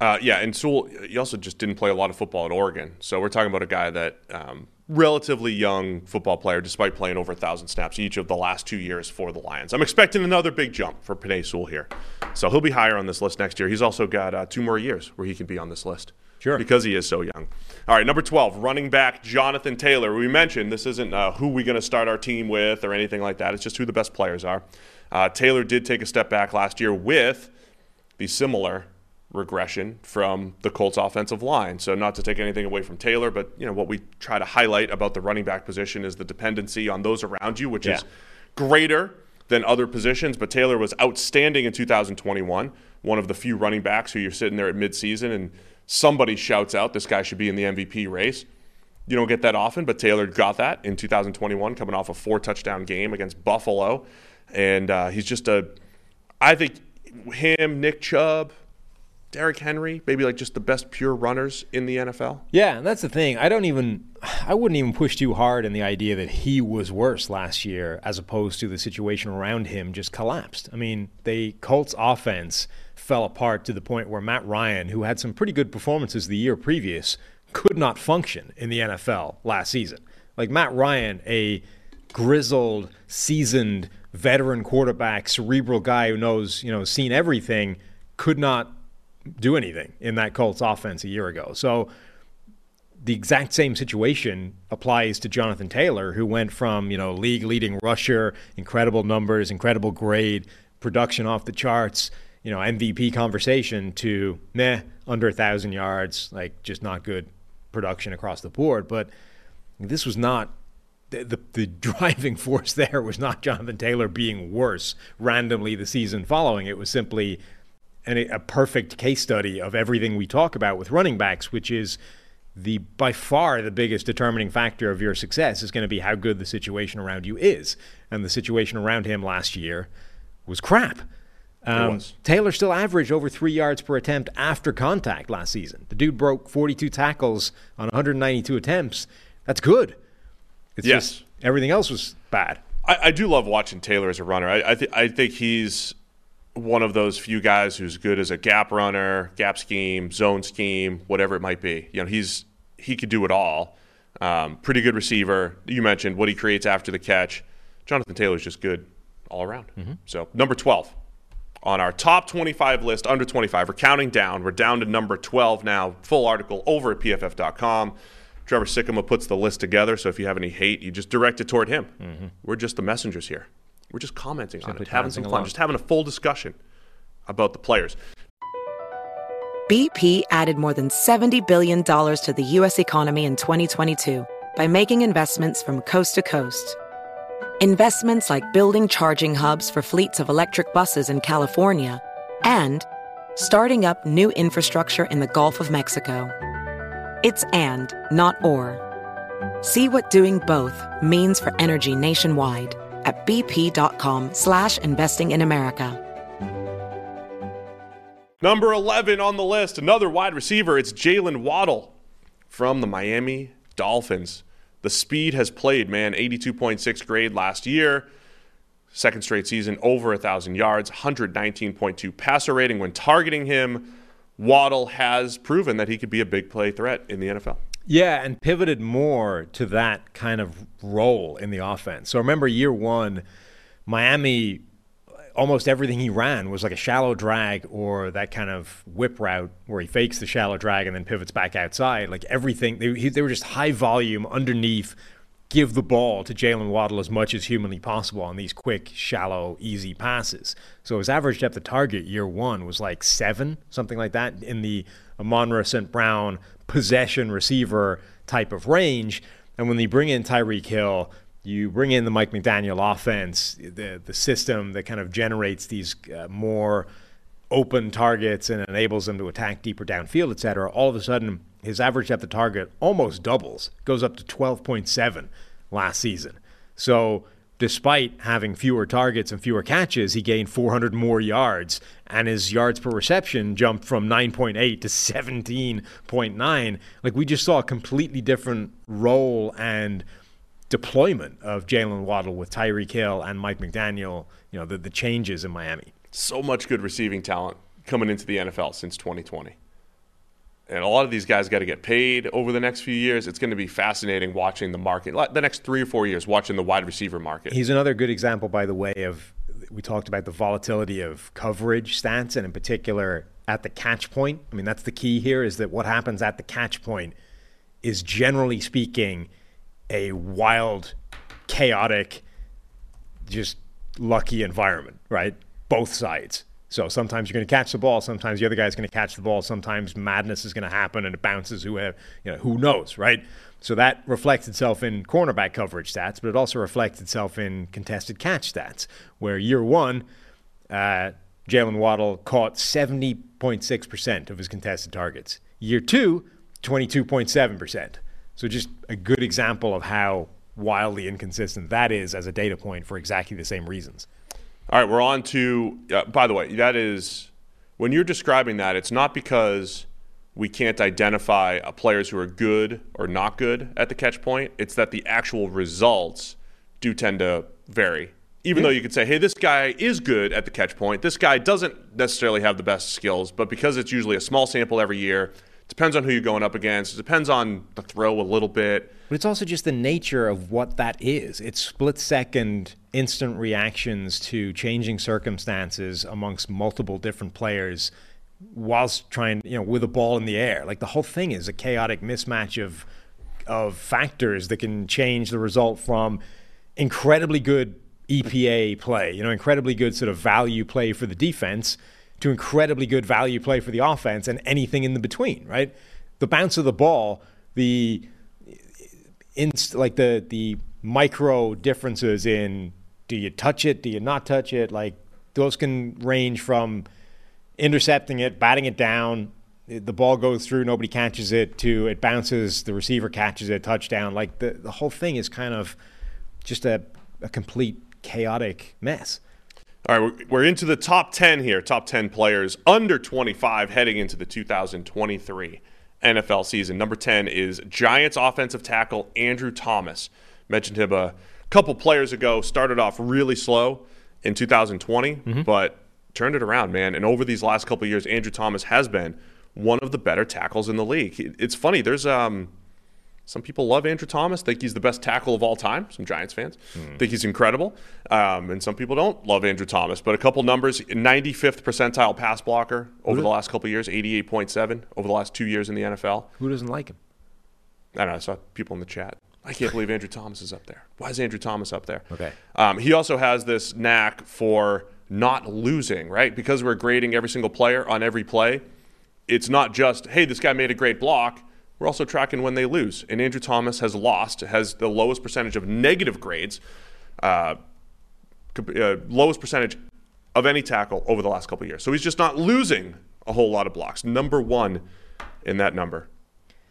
S1: Uh, yeah, and Sewell, he also just didn't play a lot of football at Oregon. So we're talking about a guy that um, relatively young football player, despite playing over a thousand snaps each of the last two years for the Lions. I'm expecting another big jump for Penei Sewell here, so he'll be higher on this list next year. He's also got uh, two more years where he can be on this list.
S2: Sure.
S1: Because he is so young. All right, number 12, running back Jonathan Taylor. We mentioned this isn't uh, who we're going to start our team with or anything like that. It's just who the best players are. Uh, Taylor did take a step back last year with the similar regression from the Colts offensive line. So not to take anything away from Taylor, but you know what we try to highlight about the running back position is the dependency on those around you, which yeah. is greater than other positions, but Taylor was outstanding in 2021, one of the few running backs who you're sitting there at midseason and somebody shouts out this guy should be in the MVP race. You don't get that often, but Taylor got that in 2021, coming off a four touchdown game against Buffalo. And uh, he's just a, I think him, Nick Chubb, Derrick Henry, maybe like just the best pure runners in the NFL?
S2: Yeah, and that's the thing. I don't even, I wouldn't even push too hard in the idea that he was worse last year as opposed to the situation around him just collapsed. I mean, the Colts offense fell apart to the point where Matt Ryan, who had some pretty good performances the year previous, could not function in the NFL last season. Like Matt Ryan, a grizzled, seasoned veteran quarterback, cerebral guy who knows, you know, seen everything, could not do anything in that Colts offense a year ago. So the exact same situation applies to Jonathan Taylor, who went from, you know, league leading rusher, incredible numbers, incredible grade, production off the charts, you know, MVP conversation to meh, under a thousand yards, like just not good production across the board. But this was not the, the, the, driving force there was not Jonathan Taylor being worse randomly the season following. It was simply and a perfect case study of everything we talk about with running backs, which is the by far the biggest determining factor of your success is going to be how good the situation around you is. And the situation around him last year was crap.
S1: Um, was.
S2: Taylor still averaged over three yards per attempt after contact last season. The dude broke 42 tackles on 192 attempts. That's good. It's
S1: yes.
S2: just everything else was bad.
S1: I, I do love watching Taylor as a runner. I, I, th- I think he's one of those few guys who's good as a gap runner, gap scheme, zone scheme, whatever it might be. You know, he's he could do it all. Um, pretty good receiver. You mentioned what he creates after the catch. Jonathan Taylor's just good all around. Mm-hmm. So number twelve on our top 25 list, under 25. We're counting down. We're down to number 12 now. Full article over at pff.com. Trevor Sikkema puts the list together, so if you have any hate, you just direct it toward him. Mm-hmm. We're just the messengers here. We're just commenting Simply on it, having some fun, along. just having a full discussion about the players.
S3: BP added more than $70 billion to the U.S. economy in 2022 by making investments from coast to coast. Investments like building charging hubs for fleets of electric buses in California and starting up new infrastructure in the Gulf of Mexico. It's and, not or. See what doing both means for energy nationwide at bp.com slash investing in America.
S1: Number 11 on the list, another wide receiver. It's Jalen Waddle from the Miami Dolphins. The speed has played, man. 82.6 grade last year. Second straight season, over 1,000 yards, 119.2 passer rating. When targeting him, Waddle has proven that he could be a big play threat in the NFL.
S2: Yeah, and pivoted more to that kind of role in the offense. So remember, year one, Miami, almost everything he ran was like a shallow drag or that kind of whip route where he fakes the shallow drag and then pivots back outside. Like everything, they, they were just high volume underneath. Give the ball to Jalen Waddle as much as humanly possible on these quick, shallow, easy passes. So his average depth of target year one was like seven, something like that, in the Amon-Ra St. Brown possession receiver type of range. And when you bring in Tyreek Hill, you bring in the Mike McDaniel offense, the the system that kind of generates these uh, more open targets and enables them to attack deeper downfield, et cetera. All of a sudden, his average depth of target almost doubles, goes up to 12.7 last season. So despite having fewer targets and fewer catches, he gained 400 more yards, and his yards per reception jumped from 9.8 to 17.9. Like we just saw a completely different role and deployment of Jalen Waddle with Tyreek Hill and Mike McDaniel. You know the, the changes in Miami.
S1: So much good receiving talent coming into the NFL since 2020. And a lot of these guys got to get paid over the next few years. It's going to be fascinating watching the market, the next three or four years, watching the wide receiver market.
S2: He's another good example, by the way, of we talked about the volatility of coverage stats, and in particular at the catch point. I mean, that's the key here is that what happens at the catch point is generally speaking a wild, chaotic, just lucky environment, right? Both sides. So sometimes you're going to catch the ball, sometimes the other guy's going to catch the ball, sometimes madness is going to happen and it bounces who you know, who knows, right? So that reflects itself in cornerback coverage stats, but it also reflects itself in contested catch stats, where year one, uh, Jalen Waddle caught 70.6% of his contested targets. Year two, 22.7%. So just a good example of how wildly inconsistent that is as a data point for exactly the same reasons.
S1: All right, we're on to. Uh, by the way, that is when you're describing that, it's not because we can't identify players who are good or not good at the catch point. It's that the actual results do tend to vary. Even yeah. though you could say, hey, this guy is good at the catch point, this guy doesn't necessarily have the best skills, but because it's usually a small sample every year, Depends on who you're going up against. It depends on the throw a little bit.
S2: But it's also just the nature of what that is. It's split second instant reactions to changing circumstances amongst multiple different players whilst trying, you know, with a ball in the air. Like the whole thing is a chaotic mismatch of of factors that can change the result from incredibly good EPA play, you know, incredibly good sort of value play for the defense to incredibly good value play for the offense and anything in the between, right? The bounce of the ball, the in, like the the micro differences in do you touch it, do you not touch it, like those can range from intercepting it, batting it down, the ball goes through, nobody catches it, to it bounces, the receiver catches it, touchdown. Like the, the whole thing is kind of just a, a complete chaotic mess.
S1: All right, we're into the top 10 here, top 10 players under 25 heading into the 2023 NFL season. Number 10 is Giants offensive tackle Andrew Thomas. Mentioned him a couple players ago, started off really slow in 2020, mm-hmm. but turned it around, man. And over these last couple years, Andrew Thomas has been one of the better tackles in the league. It's funny, there's um some people love Andrew Thomas, think he's the best tackle of all time. Some Giants fans mm. think he's incredible. Um, and some people don't love Andrew Thomas. But a couple numbers 95th percentile pass blocker over the last couple years, 88.7 over the last two years in the NFL.
S2: Who doesn't like him?
S1: I don't know. I saw people in the chat. I can't believe Andrew Thomas is up there. Why is Andrew Thomas up there?
S2: Okay.
S1: Um, he also has this knack for not losing, right? Because we're grading every single player on every play it's not just, hey, this guy made a great block. We're also tracking when they lose. And Andrew Thomas has lost, has the lowest percentage of negative grades, uh, uh, lowest percentage of any tackle over the last couple years. So he's just not losing a whole lot of blocks. Number one in that number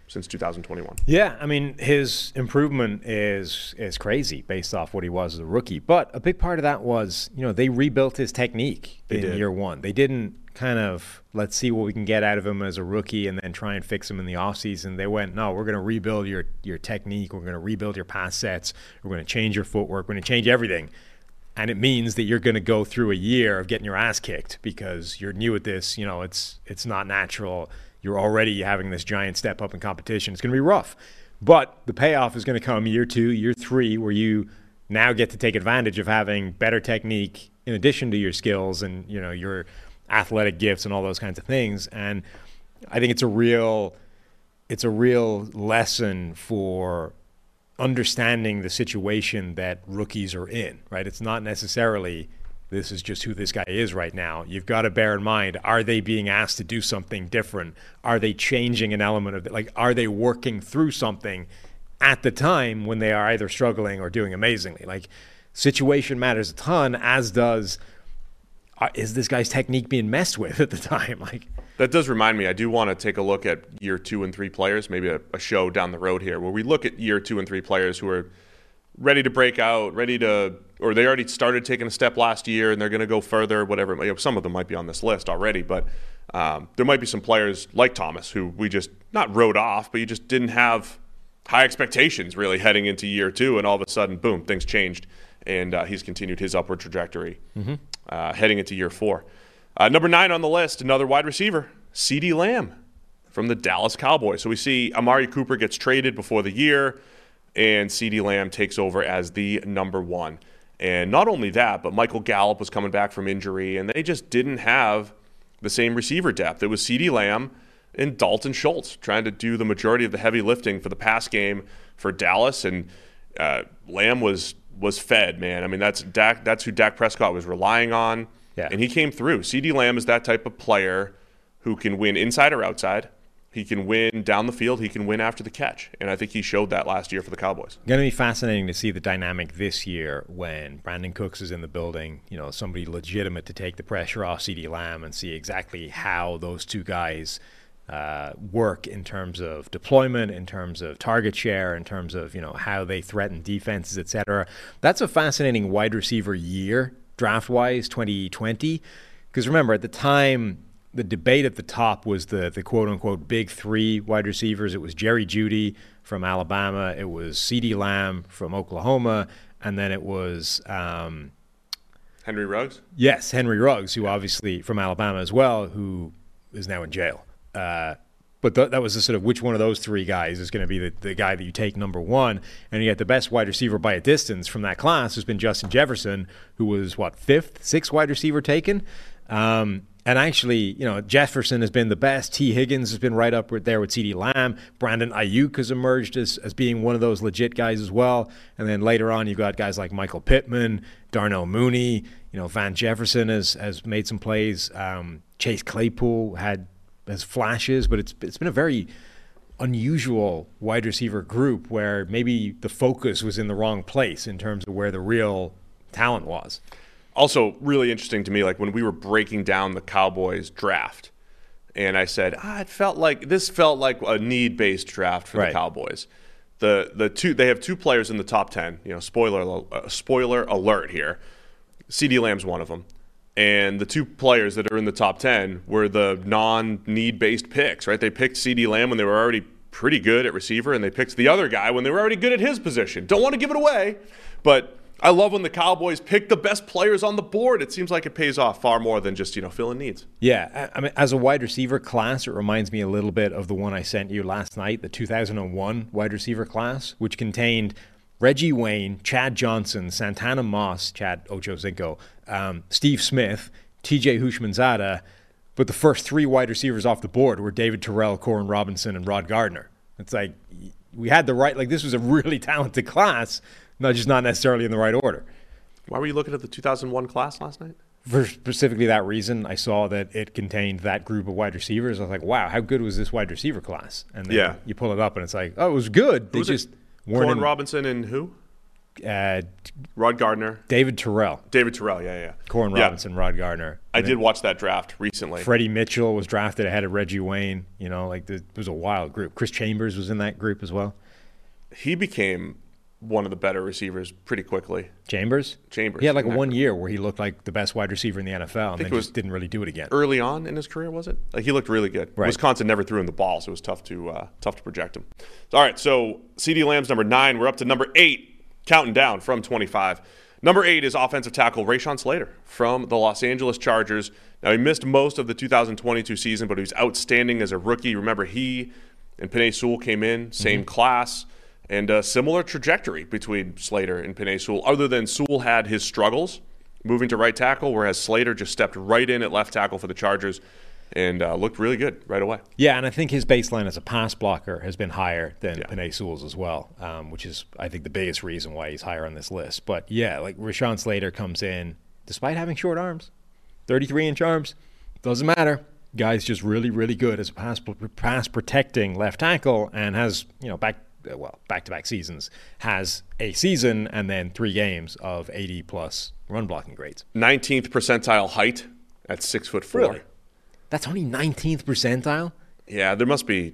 S1: since 2021.
S2: Yeah, I mean his improvement is is crazy based off what he was as a rookie. But a big part of that was, you know, they rebuilt his technique
S1: They
S2: in
S1: did.
S2: year one. They didn't kind of let's see what we can get out of him as a rookie and then try and fix him in the offseason. They went, no, we're going to rebuild your your technique. We're going to rebuild your pass sets. We're going to change your footwork. We're going to change everything. And it means that you're going to go through a year of getting your ass kicked because you're new at this. You know, it's it's not natural. You're already having this giant step up in competition. It's going to be rough, but the payoff is going to come year two, year three, where you now get to take advantage of having better technique in addition to your skills and you know your athletic gifts and all those kinds of things. And I think it's a real it's a real lesson for understanding the situation that rookies are in, right? It's not necessarily this is just who this guy is right now. You've got to bear in mind are they being asked to do something different? Are they changing an element of it? Like, are they working through something at the time when they are either struggling or doing amazingly? Like, situation matters a ton, as does uh, is this guy's technique being messed with at the time? Like,
S1: That does remind me, I do want to take a look at year two and three players, maybe a, a show down the road here where we look at year two and three players who are ready to break out, ready to, or they already started taking a step last year and they're going to go further, whatever. You know, some of them might be on this list already, but um, there might be some players like Thomas who we just not wrote off, but you just didn't have high expectations really heading into year two, and all of a sudden, boom, things changed, and uh, he's continued his upward trajectory uh, heading into year four. Uh, number nine on the list, another wide receiver, CeeDee Lamb from the Dallas Cowboys. So we see Amari Cooper gets traded before the year, and CeeDee Lamb takes over as the number one. And not only that, but Michael Gallup was coming back from injury, and they just didn't have the same receiver depth. It was CeeDee Lamb and Dalton Schultz trying to do the majority of the heavy lifting for the pass game for Dallas, and uh, Lamb was was fed. Man, I mean that's Dak. That's who Dak Prescott was relying on,
S2: Yeah.
S1: and he came through. CeeDee Lamb is that type of player who can win inside or outside. He can win down the field. He can win after the catch, and I think he showed that last year for the Cowboys.
S2: Going to be fascinating to see the dynamic this year when Brandin Cooks is in the building. You know, somebody legitimate to take the pressure off CeeDee Lamb and see exactly how those two guys uh, work in terms of deployment, in terms of target share, in terms of you know how they threaten defenses, etc. That's a fascinating wide receiver year draft wise, 2020. Because remember, at the time, the debate at the top was the the quote unquote big three wide receivers. It was Jerry Jeudy from Alabama, it was CeeDee Lamb from Oklahoma, and then it was um,
S1: Henry Ruggs.
S2: yes Henry Ruggs, who obviously from Alabama as well, who is now in jail. Uh, but th- that was the sort of which one of those three guys is going to be the, the guy that you take number one. And yet the best wide receiver by a distance from that class has been Justin Jefferson, who was what fifth, sixth wide receiver taken. Um, and actually, you know, Jefferson has been the best. Tee Higgins has been right up there with CeeDee Lamb. Brandon Aiyuk has emerged as, as being one of those legit guys as well. And then later on, you've got guys like Michael Pittman, Darnell Mooney. You know, Van Jefferson has has made some plays. Um, Chase Claypool had has flashes, but it's it's been a very unusual wide receiver group where maybe the focus was in the wrong place in terms of where the real talent was.
S1: Also really interesting to me like when we were breaking down the cowboys draft and i said ah, it felt like this felt like a need-based draft for
S2: Right.
S1: the cowboys. The the two they have two players in the top 10 you know spoiler uh, spoiler alert here. CeeDee Lamb's one of them. And the two players that are in the top 10 were the non-need based picks right? They picked CeeDee Lamb when they were already pretty good at receiver and they picked the other guy when they were already good at his position. Don't want to give it away but I love when the Cowboys pick the best players on the board. It seems like it pays off far more than just you know filling needs.
S2: Yeah, I mean, as a wide receiver class, it reminds me a little bit of the one I sent you last night, the 2001 wide receiver class, which contained Reggie Wayne, Chad Johnson, Santana Moss, Chad Ochocinco, um, Steve Smith, T.J. Houshmandzadeh, but the first three wide receivers off the board were David Terrell, Koren Robinson, and Rod Gardner. It's like we had the right, like this was a really talented class, not just not necessarily in the right order.
S1: Why were you looking at the 2001 class last night?
S2: for specifically that reason, I saw that it contained that group of wide receivers. I was like, wow, how good was this wide receiver class? And then
S1: Yeah.
S2: you pull it up and it's like, oh, it was good. They
S1: was it?
S2: just weren't
S1: Corn
S2: in-
S1: Robinson and who?
S2: uh,
S1: Rod Gardner.
S2: David Terrell,
S1: David Terrell. Yeah, yeah.
S2: Corn
S1: Yeah.
S2: Robinson, Rod Gardner.
S1: I did watch that draft recently.
S2: Freddie Mitchell was drafted ahead of Reggie Wayne. You know, like the, it was a wild group. Chris Chambers was in that group as well.
S1: He became one of the better receivers pretty quickly.
S2: Chambers.
S1: Chambers,
S2: He had like a
S1: in that
S2: one year where he looked like the best wide receiver in the NFL, and then just didn't really do it again.
S1: Early on in his career, was it? Like he looked really good.
S2: Right.
S1: Wisconsin never threw him the ball, so it was tough to uh, tough to project him. All right, so CeeDee Lamb's number nine. We're up to number eight, counting down from twenty-five. Number eight is offensive tackle Rashawn Slater from the Los Angeles Chargers. Now he missed most of the 2022 season, but he was outstanding as a rookie. Remember, he and Penei Sewell came in same class, and a similar trajectory between Slater and Penei Sewell. Other than Sewell had his struggles moving to right tackle, whereas Slater just stepped right in at left tackle for the Chargers and uh, looked really good right away.
S2: Yeah, and I think his baseline as a pass blocker has been higher than
S1: Yeah.
S2: Penei Sewell's as well, um, which is, I think, the biggest reason why he's higher on this list. But yeah, like Rashawn Slater comes in, despite having short arms, 33 inch arms, doesn't matter. Guy's just really, really good as a pass, pass protecting left tackle and has, you know, back, well, back to back seasons, has a season and then three games of 80 plus run blocking grades.
S1: 19th percentile height at six foot four.
S2: Really? That's only 19th percentile?
S1: Yeah, there must be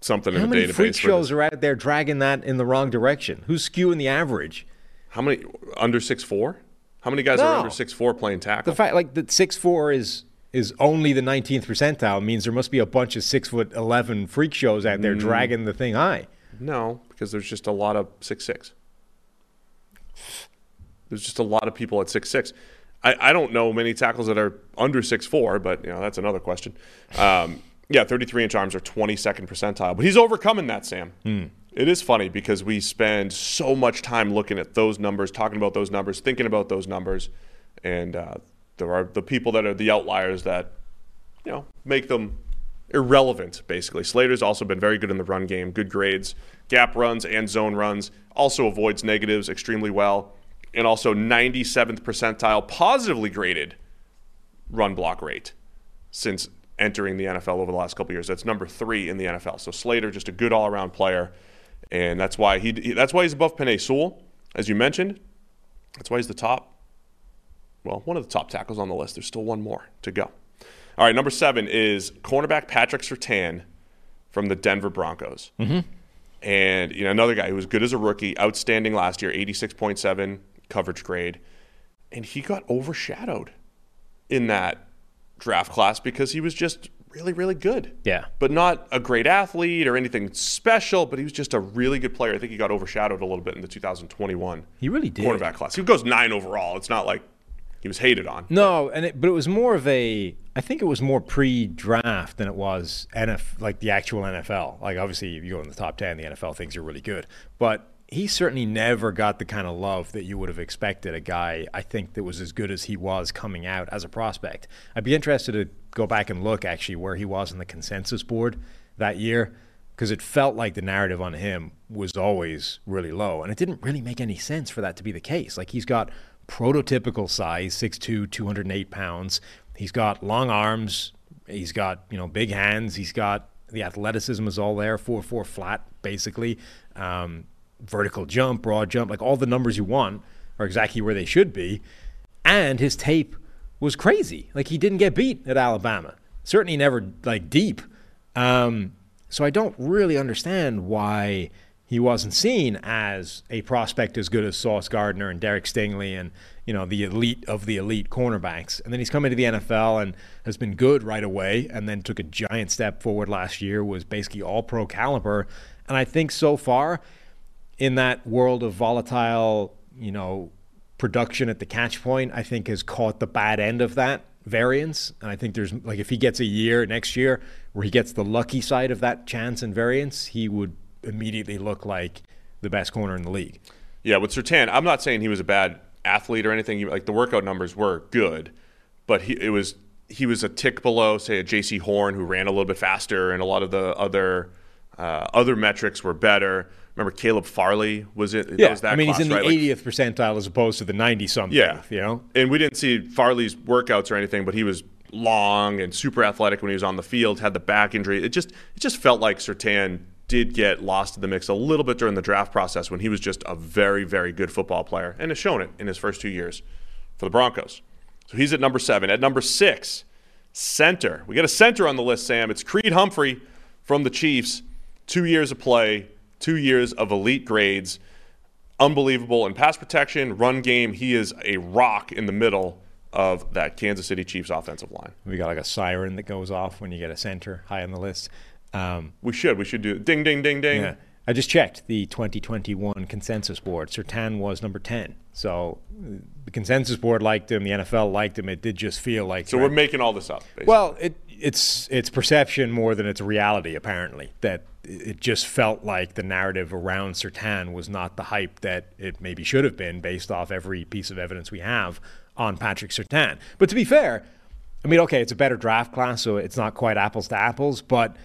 S1: something
S2: How
S1: in the
S2: many freak shows are out there dragging that in the wrong direction? Who's skewing the average?
S1: How many under six four? How many guys are under six four playing tackle?
S2: The fact like that six four is is only the 19th percentile means there must be a bunch of six foot eleven freak shows out there
S1: Mm.
S2: dragging the thing high.
S1: No, because there's just a lot of six six. There's just a lot of people at six six. I, I don't know many tackles that are under six four, but you know that's another question. Um, yeah, 33 inch arms are 22nd percentile, but he's overcoming that, Sam. It is funny because we spend so much time looking at those numbers, talking about those numbers, thinking about those numbers, and uh, there are the people that are the outliers that you know make them irrelevant basically slater's also been very good in the run game good grades gap runs and zone runs also avoids negatives extremely well and also 97th percentile positively graded run block rate since entering the NFL over the last couple years. That's number three in the NFL. So Slater, just a good all-around player, and that's why he- that's why he's above Penei Sewell, as you mentioned. That's why he's the top. Well, one of the top tackles on the list. There's still one more to go. All right, number seven is cornerback Patrick Surtain from the Denver Broncos. Mm-hmm. And you know another guy who was good as a rookie, outstanding last year, 86.7 coverage grade, and he got overshadowed in that draft class because he was just really, really good.
S2: Yeah.
S1: But not a great athlete or anything special, but he was just a really good player. I think he got overshadowed a little bit in the 2021
S2: He really did.
S1: quarterback class. He goes nine overall. It's not like he was hated on.
S2: No, and it, but it was more of a. I think it was more pre-draft than it was NF like the actual NFL. Like obviously, if you go in the top ten, the NFL thinks you're really good, but he certainly never got the kind of love that you would have expected a guy. I think that was as good as he was coming out as a prospect. I'd be interested to go back and look actually where he was in the consensus board that year because it felt like the narrative on him was always really low. And it didn't really make any sense for that to be the case. Like he's got prototypical size, 6'2, 208 pounds. He's got long arms. He's got, you know, big hands. He's got the athleticism is all there, 4 4 flat, basically. Um, vertical jump, broad jump, like all the numbers you want are exactly where they should be. And his tape was crazy. Like he didn't get beat at Alabama. Certainly never like deep. Um, so I don't really understand why he wasn't seen as a prospect as good as Sauce Gardner and Derek Stingley and you know the elite of the elite cornerbacks. And then he's come into the NFL and has been good right away, and then took a giant step forward last year. Was basically all pro caliber, and I think so far in that world of volatile, you know, production at the catch point, I think has caught the bad end of that variance. And I think there's like if he gets a year next year where he gets the lucky side of that chance and variance, he would immediately look like the best corner in the league.
S1: Yeah, with Surtain, I'm not saying he was a bad athlete or anything. He- Like the workout numbers were good, but he it was he was a tick below, say, a Jaycee Horn who ran a little bit faster, and a lot of the other Uh, other metrics were better. Remember, Caleb Farley was it? that
S2: Yeah,
S1: was that
S2: I mean
S1: class,
S2: he's in the
S1: right? Like,
S2: 80th percentile as opposed to the 90 something.
S1: Yeah.
S2: you know.
S1: and we didn't see Farley's workouts or anything, but he was long and super athletic when he was on the field. Had the back injury. It just it just felt like Surtain did get lost in the mix a little bit during the draft process when he was just a very very good football player and has shown it in his first two years for the Broncos. So he's at number seven. At number six, center. We got a center on the list, Sam. It's Creed Humphrey from the Chiefs. Two years of play, two years of elite grades unbelievable in pass protection, run game. He is a rock in the middle of that Kansas City Chiefs offensive line.
S2: We got like a siren that goes off when you get a center high on the list. Um,
S1: We should. We should do ding, ding, ding, ding.
S2: yeah. I just checked the 2021 consensus board. Surtain was number 10. So uh, the consensus board liked him. The NFL liked him. It did just feel like.
S1: So we're making all this up. Basically.
S2: Well, it, it's it's perception more than it's reality. Apparently, that it just felt like the narrative around Surtain was not the hype that it maybe should have been, based off every piece of evidence we have on Patrick Surtain. But to be fair, I mean, okay, it's a better draft class, so it's not quite apples to apples, but.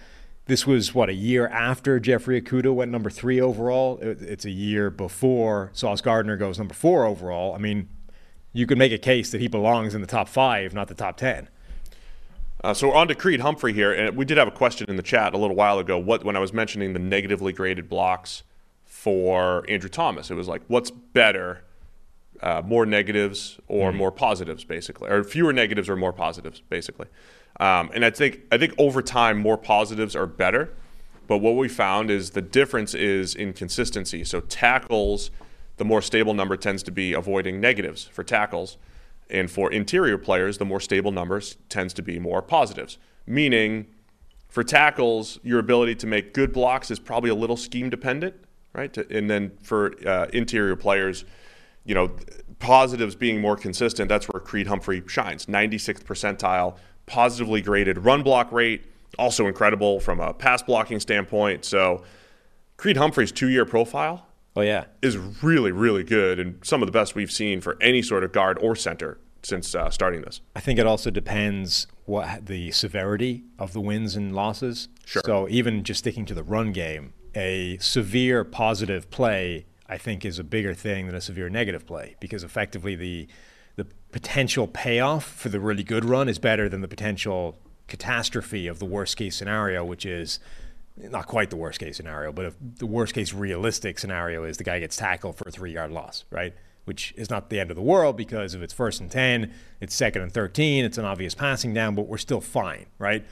S2: This was what a year after Jeffrey Okudah went number three overall. It's a year before Sauce Gardner goes number four overall. I mean, you could make a case that he belongs in the top five, not the top ten.
S1: Uh, so we're on to Creed Humphrey here, and we did have a question in the chat a little while ago. What when I was mentioning the negatively graded blocks for Andrew Thomas, it was like, what's better, uh, more negatives or more positives, basically, or fewer negatives or more positives, basically. Um, and I think I think over time, more positives are better. But what we found is the difference is in consistency. So tackles, the more stable number tends to be avoiding negatives for tackles. And for interior players, the more stable numbers tends to be more positives. Meaning, for tackles, your ability to make good blocks is probably a little scheme dependent, right? And then for uh, interior players, you know, positives being more consistent, that's where Creed Humphrey shines. 96th percentile, positively graded run block rate, also incredible from a pass blocking standpoint. So, Creed Humphrey's two year profile
S2: Oh yeah,
S1: is really, really good and some of the best we've seen for any sort of guard or center since uh, starting this.
S2: I think it also depends what the severity of the wins and losses.
S1: Sure.
S2: So even just sticking to the run game, a severe positive play I think is a bigger thing than a severe negative play because effectively the the potential payoff for the really good run is better than the potential catastrophe of the worst case scenario, which is not quite the worst case scenario, but if the worst case realistic scenario is the guy gets tackled for a three yard loss, right? Which is not the end of the world because if it's first and 10, it's second and 13, it's an obvious passing down, but we're still fine, right?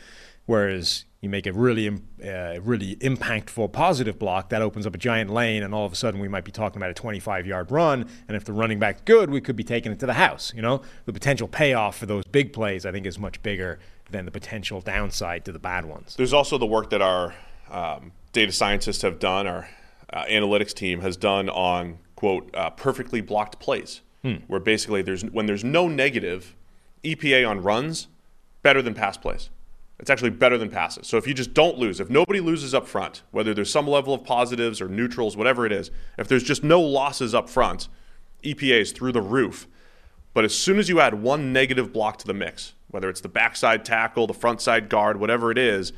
S2: Whereas you make a really, uh, really impactful positive block that opens up a giant lane, and all of a sudden we might be talking about a 25 yard run. And if the running back's good, we could be taking it to the house. You know, the potential payoff for those big plays, I think, is much bigger than the potential downside to the bad ones.
S1: There's also the work that our um, data scientists have done, our uh, analytics team has done on quote uh, perfectly blocked plays, where basically there's when there's no negative EPA on runs, better than pass plays. It's actually better than passes. So if you just don't lose, if nobody loses up front, whether there's some level of positives or neutrals, whatever it is, if there's just no losses up front, EPA is through the roof. But as soon as you add one negative block to the mix, whether it's the backside tackle, the front side guard, whatever it is,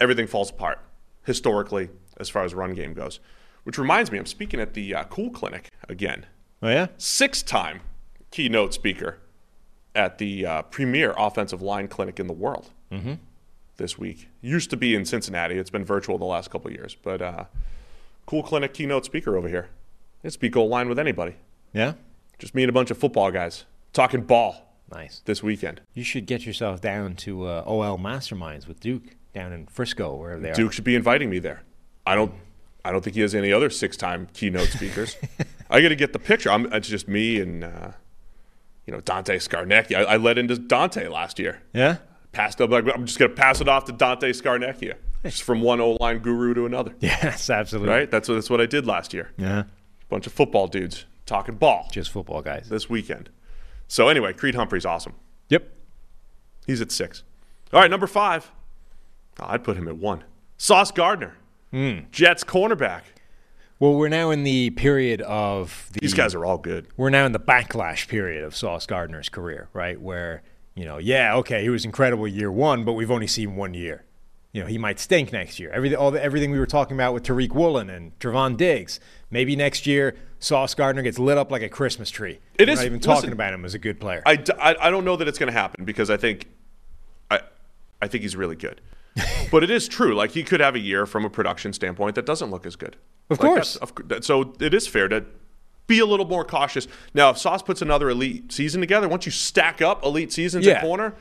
S1: everything falls apart historically as far as run game goes. Which reminds me, I'm speaking at the uh, Cool Clinic again.
S2: Oh, yeah?
S1: Six time keynote speaker at the uh, premier offensive line clinic in the world this week. Used to be in Cincinnati. It's been virtual the last couple of years. But uh, Cool Clinic keynote speaker over here. I speak O line with anybody.
S2: Yeah?
S1: Just me and a bunch of football guys talking ball
S2: Nice.
S1: this weekend.
S2: You should get yourself down to uh, OL Masterminds with Duke down in Frisco, wherever they are.
S1: Duke should be inviting me there. I don't. I don't think he has any other six-time keynote speakers. I got to get the picture. I'm, it's just me and uh, you know Dante Scarnecchia. I, I led into Dante last year.
S2: Yeah?
S1: Passed up. I'm just going to pass it off to Dante Scarnecchia. Just from one O-line guru to another.
S2: Yes, absolutely.
S1: Right. That's what, that's what I did last year.
S2: Yeah.
S1: Bunch of football dudes talking ball
S2: Just football guys.
S1: this weekend. So anyway, Creed Humphrey's awesome.
S2: Yep.
S1: He's at six. All right, number five. Oh, I'd put him at one. Sauce Gardner, hmm. Jets cornerback.
S2: Well, we're now in the period of the.
S1: These guys are all good.
S2: We're now in the backlash period of Sauce Gardner's career, right? Where, you know, yeah, okay, he was incredible year one, but we've only seen one year. you know, he might stink next year. Everything, all the, everything we were talking about with Tariq Woolen and Trevon Diggs. Maybe next year, Sauce Gardner gets lit up like a Christmas tree.
S1: It
S2: We're
S1: is-
S2: not even
S1: listen,
S2: talking about him as a good player.
S1: I, I don't know that it's going to happen because I think I I think he's really good. but it is true. Like he could have a year from a production standpoint that doesn't look as good.
S2: Of
S1: Like,
S2: course.
S1: that- so it is fair to be a little more cautious. Now, if Sauce puts another elite season together, once you stack up elite seasons
S2: Yeah.
S1: at corner,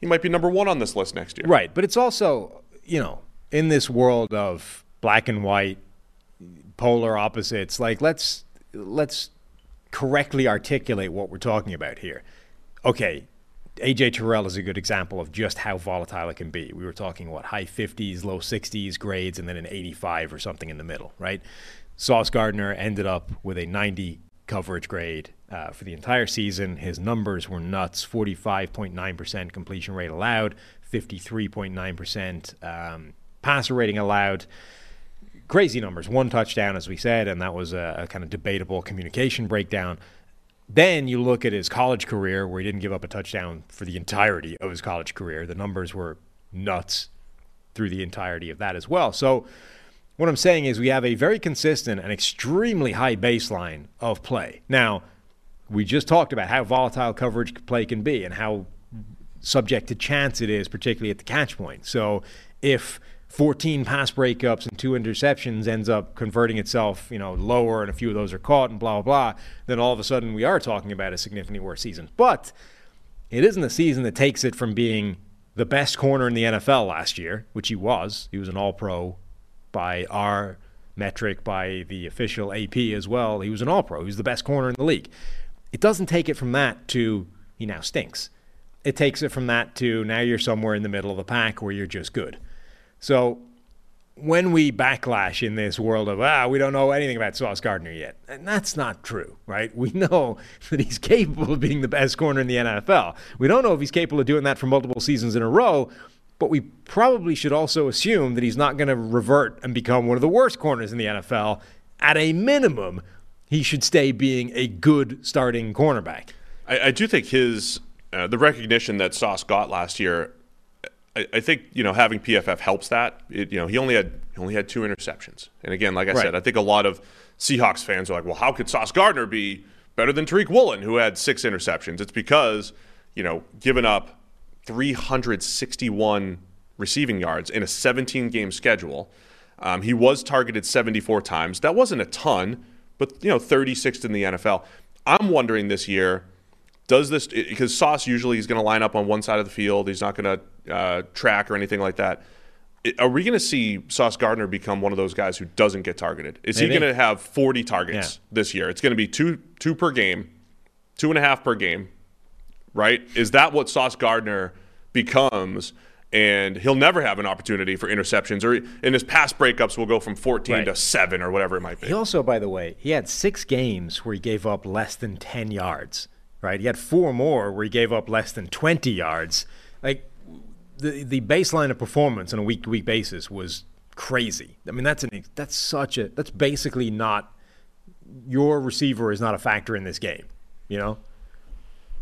S1: he might be number one on this list next year.
S2: Right, but it's also, you know, in this world of black and white, polar opposites, like let's let's correctly articulate what we're talking about here. Okay, AJ Terrell is a good example of just how volatile it can be. We were talking what high 50s, low 60s grades, and then an 85 or something in the middle, right? Sauce Gardner ended up with a 90 coverage grade uh, for the entire season. His numbers were nuts 45.9% completion rate allowed, 53.9% um, passer rating allowed. Crazy numbers. One touchdown, as we said, and that was a, a kind of debatable communication breakdown. Then you look at his college career, where he didn't give up a touchdown for the entirety of his college career. The numbers were nuts through the entirety of that as well. So, what I'm saying is we have a very consistent and extremely high baseline of play. Now, we just talked about how volatile coverage play can be and how subject to chance it is, particularly at the catch point. So, if 14 pass breakups and two interceptions ends up converting itself, you know, lower and a few of those are caught and blah, blah, blah, then all of a sudden we are talking about a significantly worse season. But it isn't a season that takes it from being the best corner in the NFL last year, which he was. He was an all pro by our metric, by the official AP as well. He was an all pro. He was the best corner in the league. It doesn't take it from that to he now stinks. It takes it from that to now you're somewhere in the middle of the pack where you're just good. So when we backlash in this world of ah we don't know anything about Sauce Gardner yet, and that's not true, right? We know that he's capable of being the best corner in the NFL. We don't know if he's capable of doing that for multiple seasons in a row, but we probably should also assume that he's not going to revert and become one of the worst corners in the NFL. At a minimum, he should stay being a good starting cornerback.
S1: I, I do think his uh, the recognition that Sauce got last year. I, I think you know having PFF helps that. It, you know he only had he only had two interceptions, and again, like I
S2: Right.
S1: said, I think a lot of Seahawks fans are like, well, how could Sauce Gardner be better than Tariq Woolen, who had six interceptions? It's because you know given up 361 receiving yards in a 17 game schedule. Um, he was targeted 74 times. That wasn't a ton, but you know 36th in the NFL. I'm wondering this year does this because Sauce usually is going to line up on one side of the field. He's not going to uh, track or anything like that. Are we going to see Sauce Gardner become one of those guys who doesn't get targeted? Is he going to have 40 targets
S2: Yeah.
S1: this year? It's going to be two two per game, two and a half per game, right? Is that what Sauce Gardner becomes? And he'll never have an opportunity for interceptions, or in his pass breakups will go from 14
S2: Right.
S1: to seven or whatever it might be.
S2: He also, by the way, he had six games where he gave up less than 10 yards, right? He had four more where he gave up less than 20 yards. Like, the, the baseline of performance on a week to week basis was crazy. I mean, that's, an, that's such a, that's basically not, your receiver is not a factor in this game, you know?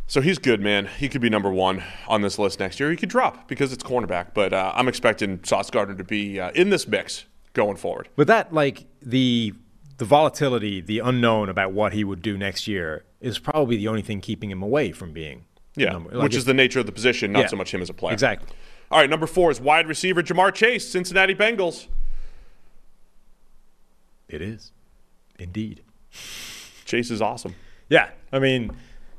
S1: So he's good, man. He could be number one on this list next year. He could drop because it's cornerback, but uh, I'm expecting Sauce Gardner to be uh, in this mix going forward.
S2: But that, like, the, the volatility, the unknown about what he would do next year is probably the only thing keeping him away from being.
S1: Yeah,
S2: number- like
S1: which is the nature of the position, not
S2: Yeah,
S1: so much him as a player.
S2: Exactly.
S1: All right, number four is wide receiver Ja'Marr Chase, Cincinnati Bengals.
S2: It is. Indeed.
S1: Chase is awesome.
S2: Yeah, I mean,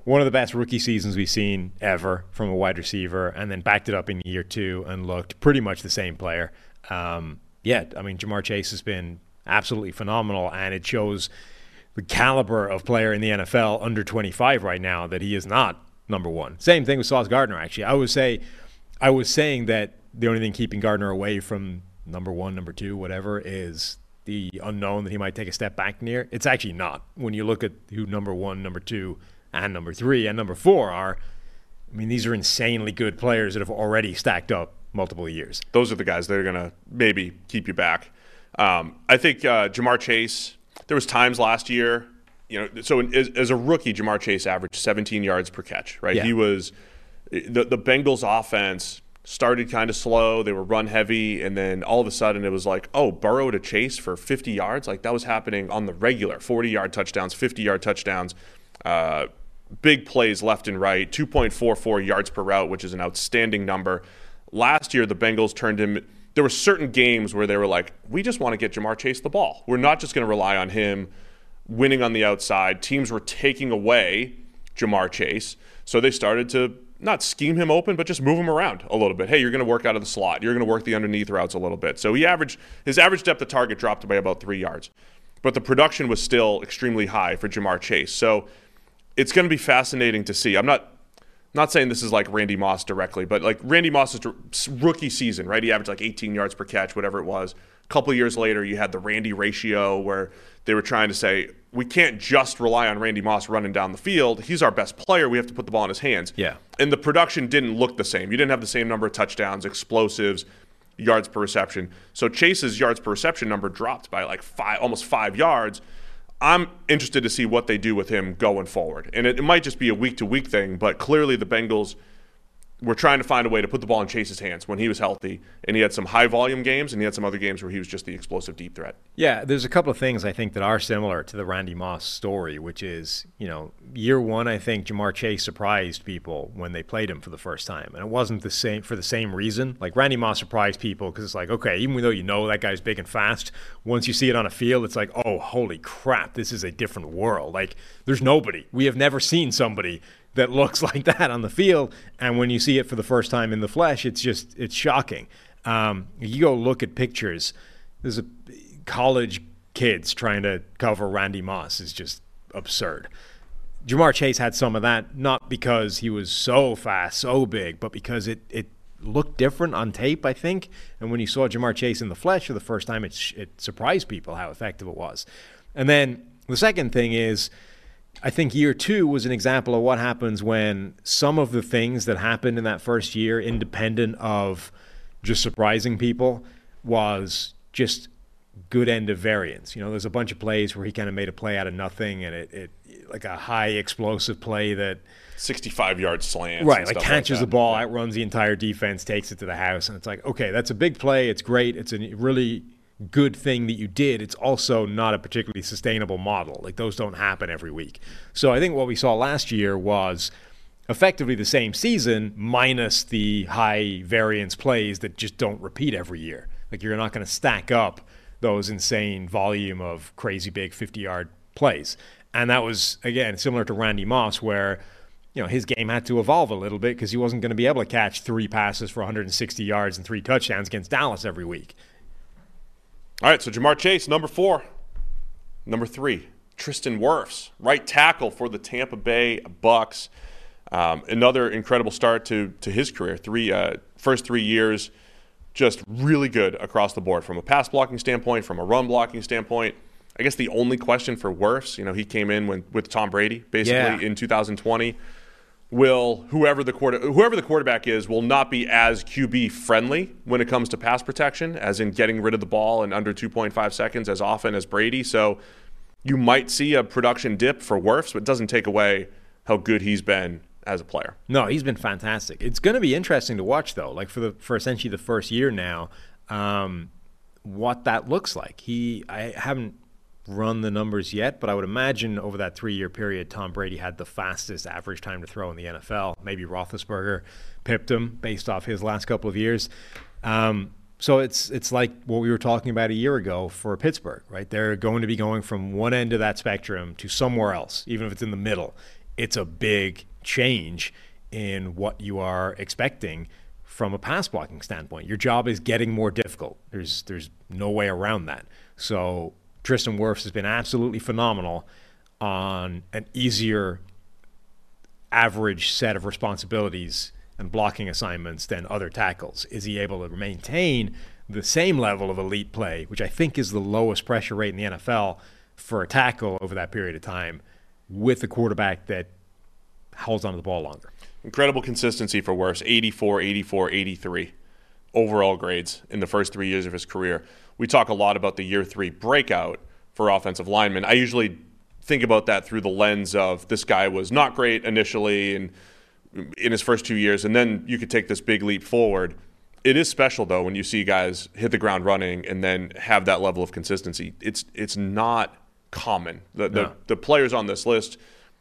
S2: one of the best rookie seasons we've seen ever from a wide receiver, and then backed it up in year two and looked pretty much the same player. Um, yeah, I mean, Ja'Marr Chase has been absolutely phenomenal, and it shows the caliber of player in the NFL under 25 right now that he is not number one. Same thing with Sauce Gardner, actually. I would say, I was saying that the only thing keeping Gardner away from number one, number two, whatever, is the unknown that he might take a step back near. It's actually not. When you look at who number one, number two, and number three, and number four are, I mean, these are insanely good players that have already stacked up multiple years.
S1: Those are the guys that are going to maybe keep you back. Um, I think uh, Ja'Marr Chase. There was times last year, you know. So in, as, as a rookie, Ja'Marr Chase averaged 17 yards per catch. Right.
S2: Yeah.
S1: He was the the Bengals offense started kind of slow. They were run heavy, and then all of a sudden it was like, oh, Burrow to Chase for 50 yards. Like that was happening on the regular 40 yard touchdowns, 50 yard touchdowns, uh, big plays left and right, 2.44 yards per route, which is an outstanding number. Last year, the Bengals turned him. There were certain games where they were like, we just want to get Ja'Marr Chase the ball. We're not just going to rely on him winning on the outside. Teams were taking away Ja'Marr Chase. So they started to not scheme him open, but just move him around a little bit. Hey, you're going to work out of the slot. You're going to work the underneath routes a little bit. So he averaged his average depth of target dropped by about three yards, but the production was still extremely high for Ja'Marr Chase. So it's going to be fascinating to see. I'm not not saying this is like Randy Moss directly, but like Randy Moss's rookie season, right? He averaged like 18 yards per catch, whatever it was. A couple years later, you had the Randy ratio where they were trying to say we can't just rely on Randy Moss running down the field. He's our best player. We have to put the ball in his hands.
S2: Yeah.
S1: And the production didn't look the same. You didn't have the same number of touchdowns, explosives, yards per reception. So Chase's yards per reception number dropped by like five, almost five yards. I'm interested to see what they do with him going forward. And it, it might just be a week to week thing, but clearly the Bengals – we're trying to find a way to put the ball in Chase's hands when he was healthy. And he had some high volume games and he had some other games where he was just the explosive deep threat.
S2: Yeah, there's a couple of things I think that are similar to the Randy Moss story, which is, you know, year one, I think Ja'Marr Chase surprised people when they played him for the first time. And it wasn't the same for the same reason. Like Randy Moss surprised people because it's like, okay, even though you know that guy's big and fast, once you see it on a field, it's like, oh, holy crap, this is a different world. Like, there's nobody. We have never seen somebody that looks like that on the field. And when you see it for the first time in the flesh, it's just it's shocking. Um, you go look at pictures. There's a college kids trying to cover Randy Moss is just absurd. Ja'Marr Chase had some of that, not because he was so fast, so big, but because it it looked different on tape, I think. And when you saw Ja'Marr Chase in the flesh for the first time, it it surprised people how effective it was. And then the second thing is I think year two was an example of what happens when some of the things that happened in that first year, independent of just surprising people, was just good end of variance. You know, there's a bunch of plays where he kind of made a play out of nothing, and it, it like a high explosive play that
S1: 65 yard slant,
S2: right? Like catches like the ball, outruns the entire defense, takes it to the house, and it's like, okay, that's a big play. It's great. It's a really good thing that you did, it's also not a particularly sustainable model. Like those don't happen every week. So I think what we saw last year was effectively the same season minus the high variance plays that just don't repeat every year. Like you're not going to stack up those insane volume of crazy big 50 yard plays. And that was again similar to Randy Moss where you know his game had to evolve a little bit because he wasn't going to be able to catch three passes for 160 yards and three touchdowns against Dallas every week.
S1: All right, so Ja'Marr Chase, number four. Number three, Tristan Wirfs, right tackle for the Tampa Bay Bucks. Um, another incredible start to to his career. Three uh, first three years, just really good across the board from a pass blocking standpoint, from a run blocking standpoint. I guess the only question for Wirfs, you know, he came in when, with Tom Brady basically yeah. in 2020 will whoever the quarter whoever the quarterback is will not be as QB friendly when it comes to pass protection, as in getting rid of the ball in under 2.5 seconds as often as Brady. So you might see a production dip for Wirfs, but it doesn't take away how good he's been as a player.
S2: No, he's been fantastic. It's going to be interesting to watch though, like for the for essentially the first year now, um, what that looks like. He I haven't run the numbers yet, but I would imagine over that three year period, Tom Brady had the fastest average time to throw in the NFL. Maybe Roethlisberger pipped him based off his last couple of years. Um, so it's it's like what we were talking about a year ago for Pittsburgh, right? They're going to be going from one end of that spectrum to somewhere else, even if it's in the middle. It's a big change in what you are expecting from a pass blocking standpoint. Your job is getting more difficult. There's there's no way around that. So Tristan Wirfs has been absolutely phenomenal on an easier average set of responsibilities and blocking assignments than other tackles. Is he able to maintain the same level of elite play, which I think is the lowest pressure rate in the NFL for a tackle over that period of time, with a quarterback that holds onto the ball longer?
S1: Incredible consistency for Wirfs 84, 84, 83 overall grades in the first three years of his career we talk a lot about the year three breakout for offensive linemen. I usually think about that through the lens of this guy was not great initially and in his first two years, and then you could take this big leap forward. It is special though when you see guys hit the ground running and then have that level of consistency. It's it's not common. The the,
S2: No.
S1: the players on this list,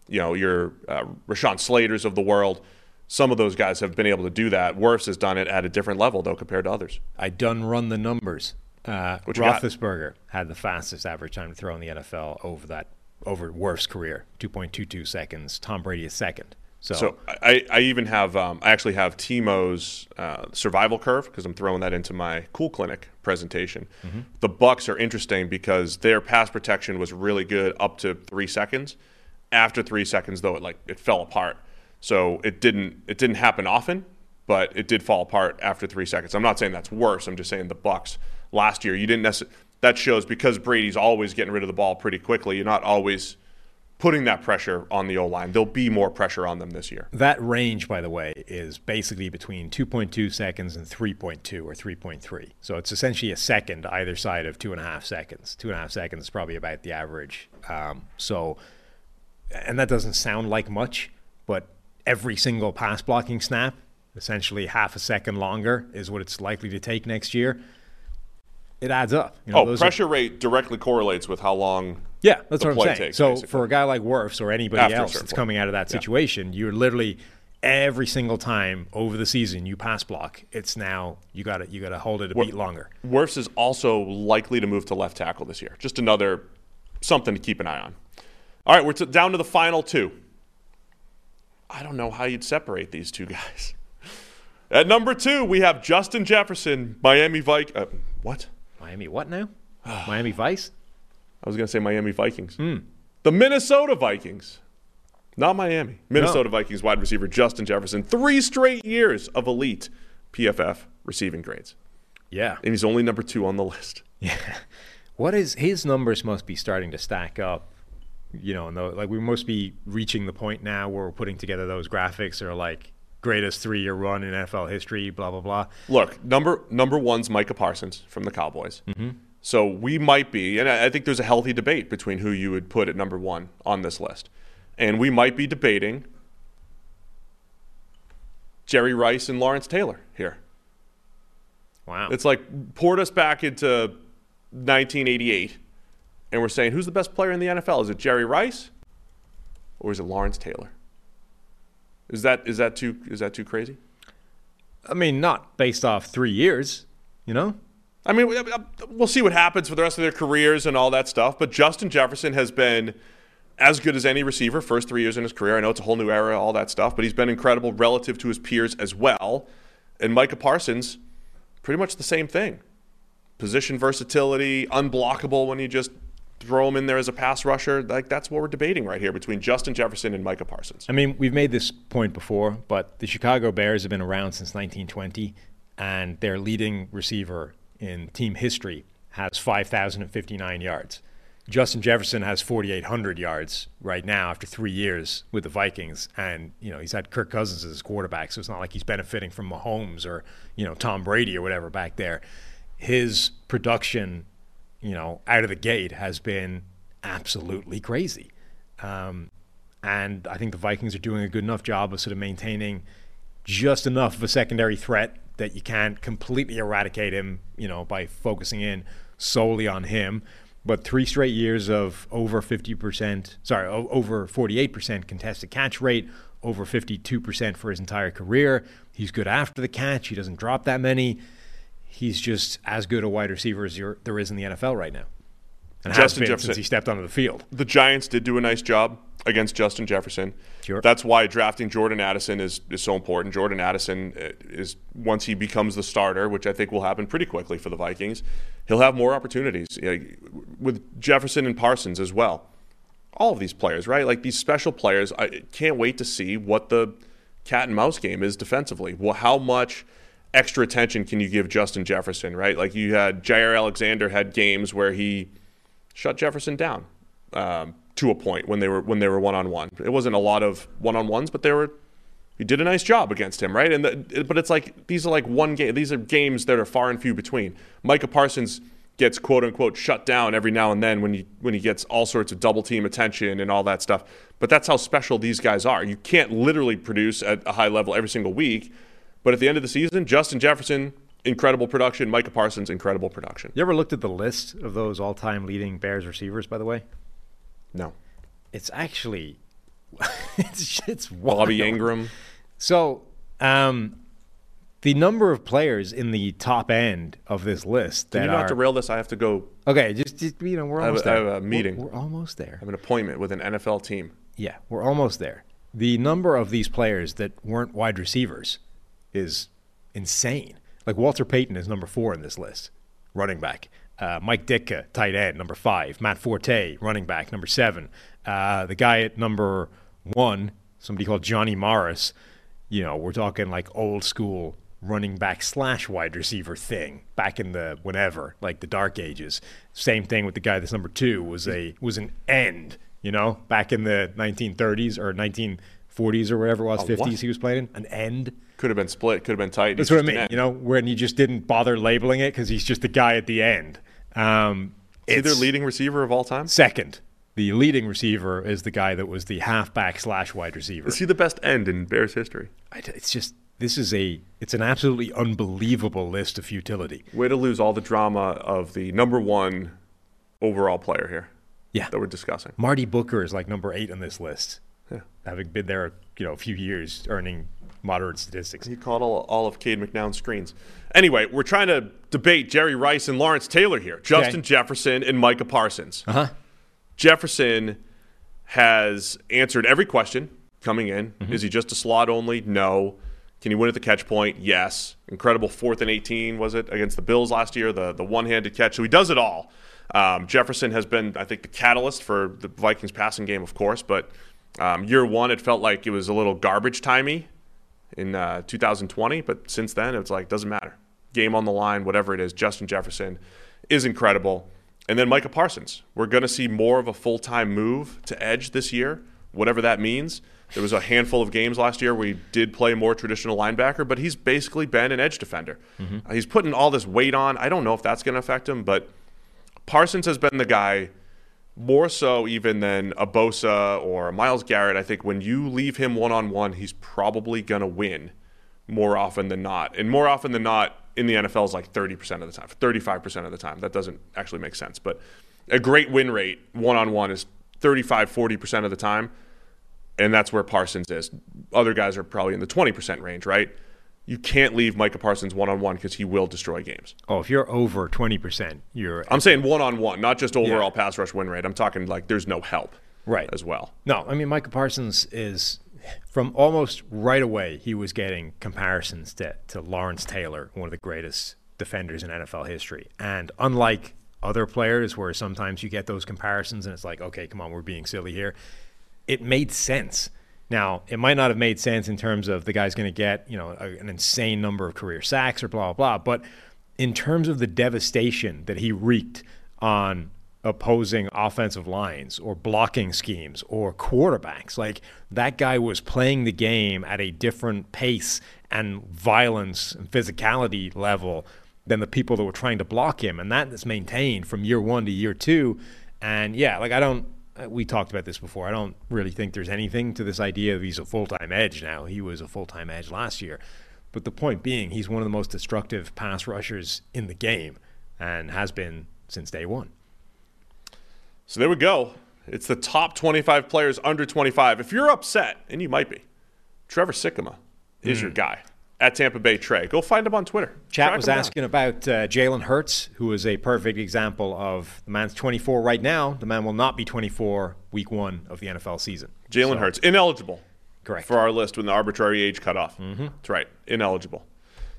S1: you know, your uh, Rashawn Slaters of the world, some of those guys have been able to do that. Wirfs has done it at a different level though compared to others.
S2: I done run the numbers. Uh? Roethlisberger had the fastest average time to throw in the NFL over that over Wirfs's career, 2.22 seconds. Tom Brady is second. So,
S1: So I, I even have um, I actually have Timo's uh, survival curve because I'm throwing that into my Cool Clinic presentation. The Bucks are interesting because their pass protection was really good up to three seconds. After three seconds, though, it like it fell apart. So it didn't it didn't happen often, but it did fall apart after three seconds. I'm not saying that's worse. I'm just saying the Bucks last year you didn't necessarily. That shows because Brady's always getting rid of the ball pretty quickly. You're not always putting that pressure on the O line. There'll be more pressure on them this year.
S2: that range, by the way, is basically between 2.2 seconds and 3.2 or 3.3. So it's essentially a second either side of two and a half seconds. Two and a half seconds is probably about the average. Um, so, and that doesn't sound like much, but every single pass blocking snap, essentially half a second longer, is what it's likely to take next year. It adds up. You know,
S1: Oh,
S2: those are-
S1: pressure rate directly correlates with how long.
S2: Yeah, that's what I'm saying.
S1: takes,
S2: so
S1: basically.
S2: for a guy like Wirfs or anybody
S1: After
S2: else that's
S1: point.
S2: coming out of that
S1: Yeah.
S2: situation, you're literally every single time over the season you pass block. It's now you got to you got to hold it a beat longer.
S1: Wirfs is also likely to move to left tackle this year. Just another something to keep an eye on. All right, we're t- down to the final two. I don't know how you'd separate these two guys. At number two, we have Justin Jefferson, Miami Vik. Uh, what?
S2: Miami, what now? Miami Vice.
S1: I was going to say Miami Vikings. Hmm. The Minnesota Vikings. Not Miami. Minnesota Vikings wide receiver Justin Jefferson. Three straight years of elite PFF receiving grades.
S2: Yeah.
S1: And he's only number two on the list. Yeah.
S2: What is his numbers must be starting to stack up. You know, and like we must be reaching the point now where we're putting together those graphics or like greatest three-year run in NFL history. Blah blah blah.
S1: Look, number number one's Micah Parsons from the Cowboys. Mm-hmm. So we might be, and I I think there's a healthy debate between who you would put at number one on this list, and we might be debating Jerry Rice and Lawrence Taylor here.
S2: Wow.
S1: It's like poured us back into 1988, and we're saying who's the best player in the NFL? Is it Jerry Rice, or is it Lawrence Taylor? Is that is that too is that too crazy?
S2: I mean, not based off three years. You know.
S1: I mean, uh, we'll see what happens for the rest of their careers and all that stuff. But Justin Jefferson has been as good as any receiver first three years in his career. I know it's a whole new era, all that stuff, but he's been incredible relative to his peers as well. And Micah Parsons, pretty much the same thing. Position versatility, unblockable when you just throw him in there as a pass rusher. Like that's what we're debating right here between Justin Jefferson and Micah Parsons.
S2: I mean, we've made this point before, but the Chicago Bears have been around since 1920, and their leading receiver in team history has 5,059 yards. Justin Jefferson has 4,800 yards right now after three years with the Vikings, and you know he's had Kirk Cousins as his quarterback, so it's not like he's benefiting from Mahomes or you know Tom Brady or whatever back there. His production, you know, out of the gate has been absolutely crazy. Um, and I think the Vikings are doing a good enough job of sort of maintaining just enough of a secondary threat that you can't completely eradicate him, you know, by focusing in solely on him. But three straight years of over 50%, sorry, over 48% contested catch rate, over 52% for his entire career. He's good after the catch. He doesn't drop that many. He's just as good a wide receiver as there- there is in the NFL right now. And has
S1: Justin
S2: been
S1: Jefferson-
S2: since he stepped onto the field.
S1: the Giants did do a nice job against Justin Jefferson.
S2: Sure.
S1: That's why drafting Jordan Addison is, is so important. Jordan Addison uh, is once he becomes the starter, which I think will happen pretty quickly for the Vikings, he'll have more opportunities with Jefferson and Parsons as well. All of these players, right? Like these special players, I can't wait to see what the cat and mouse game is defensively. Well, how much extra attention can you give Justin Jefferson, right? Like you had Jaire Alexander had games where he shut Jefferson down um, to a point when they were when they were one on one. It wasn't a lot of one on ones, but they were. He did a nice job against him, right? And the, but it's like these are like one game. These are games that are far and few between. Micah Parsons gets quote unquote shut down every now and then when he when he gets all sorts of double team attention and all that stuff. But that's how special these guys are. You can't literally produce at a high level every single week. But at the end of the season, Justin Jefferson, incredible production. Micah Parsons, incredible production.
S2: You ever looked at the list of those all-time leading Bears receivers? By the way,
S1: No.
S2: it's actually it's it's
S1: Bobby. Ingram.
S2: So, um, the number of players in the top end of this list that
S1: Can you not
S2: are
S1: derail this? I have to go
S2: okay, just, just you know we're
S1: I have
S2: almost
S1: a- I
S2: there.
S1: have a
S2: We're-
S1: meeting.
S2: We're, almost there.
S1: I have an appointment with an NFL team.
S2: Yeah, we're almost there. The number of these players that weren't wide receivers is insane. Like Walter Payton is number four in this list, running back. Uh, Mike Ditka, tight end, number five. Matt Forte, running back, number seven. Uh, the guy at number one, somebody called Johnny Morris. You know, we're talking like old school running back slash wide receiver thing back in the whenever, like the dark ages. Same thing with the guy that's number two was a was an end. You know, back in the 1930s or 1940s or whatever it was,
S1: A what?
S2: 50s, he was playing in, an end.
S1: Could have been split. Could have been tight.
S2: That's what I mean. You know, when you just didn't bother labeling it because he's just the guy at the end. Um,
S1: Is he their leading receiver of all time?
S2: second. The leading receiver is the guy that was the halfback slash wide receiver.
S1: Is he the best end in Bears history?
S2: I It's just this is a it's an absolutely unbelievable list of futility.
S1: Way to lose all the drama of the number one overall player here
S2: Yeah,
S1: that we're discussing.
S2: Marty Booker is like number eight on this list,
S1: Yeah.
S2: having been there you know a few years, earning moderate statistics.
S1: He caught all, all of Cade McNown's screens. Anyway, we're trying to debate Jerry Rice and Lawrence Taylor here. Justin Jefferson and Micah Parsons.
S2: Uh huh.
S1: Jefferson has answered every question coming in. Is he just a slot only? No. Can he win at the catch point? Yes. Incredible fourth and 18, was it, against the Bills last year, the, the one handed catch. So he does it all. Um, Jefferson has been, I think, the catalyst for the Vikings passing game, of course, but um, year one, it felt like it was a little garbage timey in uh, 2020, but since then, it's like, doesn't matter. Game on the line, whatever it is, Justin Jefferson is incredible. And then Micah Parsons. We're going to see more of a full time move to edge this year, whatever that means. There was a handful of games last year where he did play more traditional linebacker, but he's basically been an edge defender. Uh, he's putting all this weight on. I don't know if that's going to affect him, but Parsons has been the guy more so even than a Bosa or a Myles Garrett. I think when you leave him one on one, he's probably going to win more often than not. And more often than not in the NFL is like 30% of the time, 35% of the time. That doesn't actually make sense. But a great win rate one on one is 35, 40% of the time. And that's where Parsons is. Other guys are probably in the 20% range, right? You can't leave Micah Parsons one on one because he will destroy games.
S2: Oh, if you're over twenty percent, you're
S1: I'm saying one on one, not just overall
S2: Yeah.
S1: pass rush win rate. I'm talking like there's no help
S2: right
S1: as well.
S2: No, I mean Micah Parsons is from almost right away he was getting comparisons to, to Lawrence Taylor, one of the greatest defenders in NFL history. And unlike other players where sometimes you get those comparisons and it's like, okay, come on, we're being silly here. It made sense. Now, it might not have made sense in terms of the guy's going to get, you know, a, an insane number of career sacks or blah blah blah, but in terms of the devastation that he wreaked on opposing offensive lines or blocking schemes or quarterbacks. Like that guy was playing the game at a different pace and violence and physicality level than the people that were trying to block him. And that is maintained from year one to year two. And yeah, like I don't, Uh, we talked about this before. I don't really think there's anything to this idea of he's a full time edge now. He was a full time edge last year. But the point being, he's one of the most destructive pass rushers in the game and has been since day one.
S1: So there we go. It's the top 25 players under 25. If you're upset, and you might be, Trevor Sikkema is hmm. your guy at Tampa Bay Trey. Go find him on Twitter.
S2: Chat
S1: Track
S2: was
S1: down.
S2: asking about uh, Jalen Hurts, who is a perfect example of the man's 24 right now. The man will not be 24 week one of the NFL season.
S1: Jalen
S2: So-
S1: Hurts, ineligible
S2: Correct.
S1: for our list when the arbitrary age cut off. Mm-hmm. That's right, ineligible.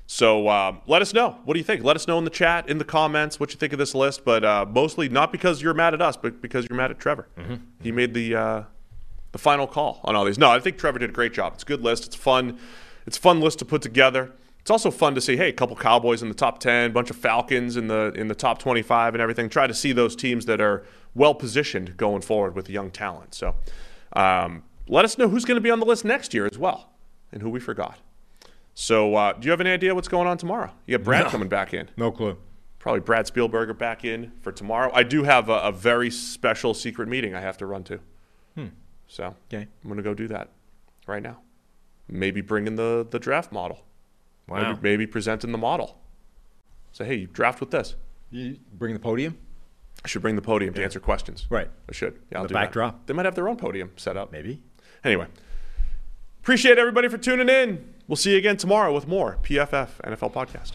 S1: So um, let us know. What do you think? Let us know in the chat, in the comments, what you think of this list. But uh, mostly not because you're mad at us, but because you're mad at Trevor.
S2: Mm-hmm.
S1: He made the uh, the final call on all these. No, I think Trevor did a great job. It's a good list. It's fun. It's a fun list to put together. It's also fun to see, hey, a couple Cowboys in the top ten, a bunch of Falcons in the in the top twenty-five, and everything. Try to see those teams that are well positioned going forward with young talent. So, um, let us know who's going to be on the list next year as well, and who we forgot. So, uh, do you have any idea what's going on tomorrow? You got Brad
S2: No.
S1: coming back in.
S2: No clue.
S1: Probably Brad Spielberger back in for tomorrow. I do have a, a very special secret meeting I have to run to. Hmm. So
S2: Okay.
S1: I'm going to go do that right now. Maybe bring in the, the draft model.
S2: Wow.
S1: Maybe, maybe presenting the model. Say, hey, you draft with this.
S2: You bring the podium?
S1: I should bring the podium to answer questions.
S2: Right.
S1: I should. Yeah, I'll
S2: The
S1: do that.
S2: backdrop?
S1: They might have their own podium set up.
S2: Maybe.
S1: Anyway, appreciate everybody for tuning in. We'll see you again tomorrow with more PFF NFL podcast.